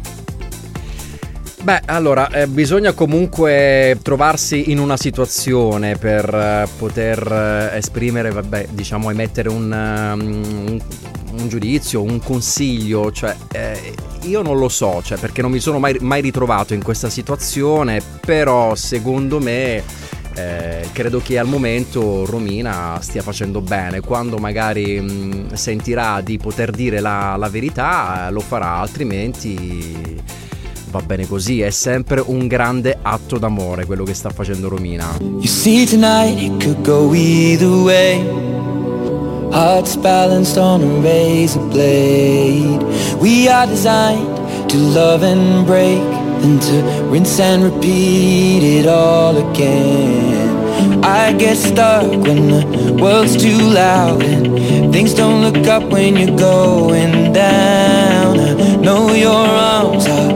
Beh, allora, eh, bisogna comunque trovarsi in una situazione per eh, poter eh, esprimere, vabbè, diciamo, emettere un, um, un- giudizio, un consiglio, cioè eh, io non lo so, cioè, perché non mi sono mai, mai ritrovato in questa situazione, però secondo me eh, credo che al momento Romina stia facendo bene. Quando magari mh, sentirà di poter dire la, la verità, eh, lo farà, altrimenti va bene così. È sempre un grande atto d'amore quello che sta facendo Romina. You see tonight it could go either way. Hearts balanced on a razor blade. We are designed to love and break, then to rinse and repeat it all again. I get stuck when the world's too loud and things don't look up when you're going down. I know your arms are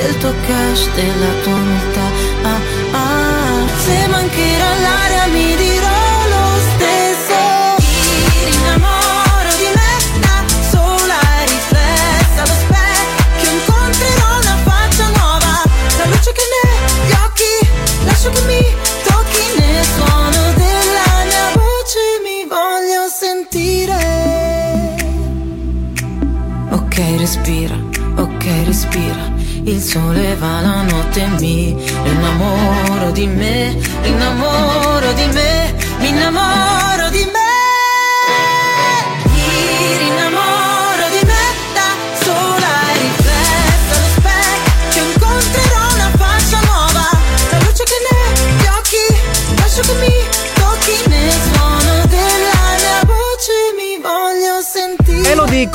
Del tuo cash, della tua umiltà. Ah, ah, se mancherà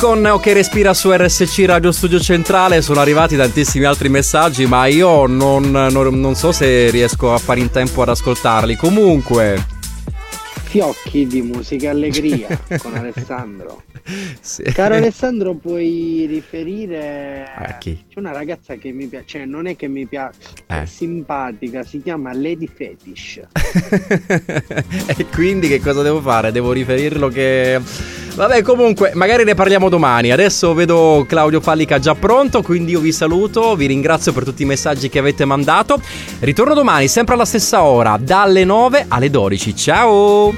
con Ok Respira su RSC Radio Studio Centrale sono arrivati tantissimi altri messaggi ma io non, non- non so se riesco a fare in tempo ad ascoltarli comunque Fiocchi di musica allegria (laughs) con Alessandro. Sì. Caro Alessandro, puoi riferire A chi? C'è una ragazza che mi piace, cioè non è che mi piace, Eh. è simpatica, si chiama Lady Fetish. (laughs) e quindi che cosa devo fare? Devo riferirlo che... Vabbè comunque magari ne parliamo domani. Adesso vedo Claudio Fallica già pronto Quindi io vi saluto Vi ringrazio per tutti i messaggi che avete mandato. Ritorno domani sempre alla stessa ora Dalle 9 alle 12 Ciao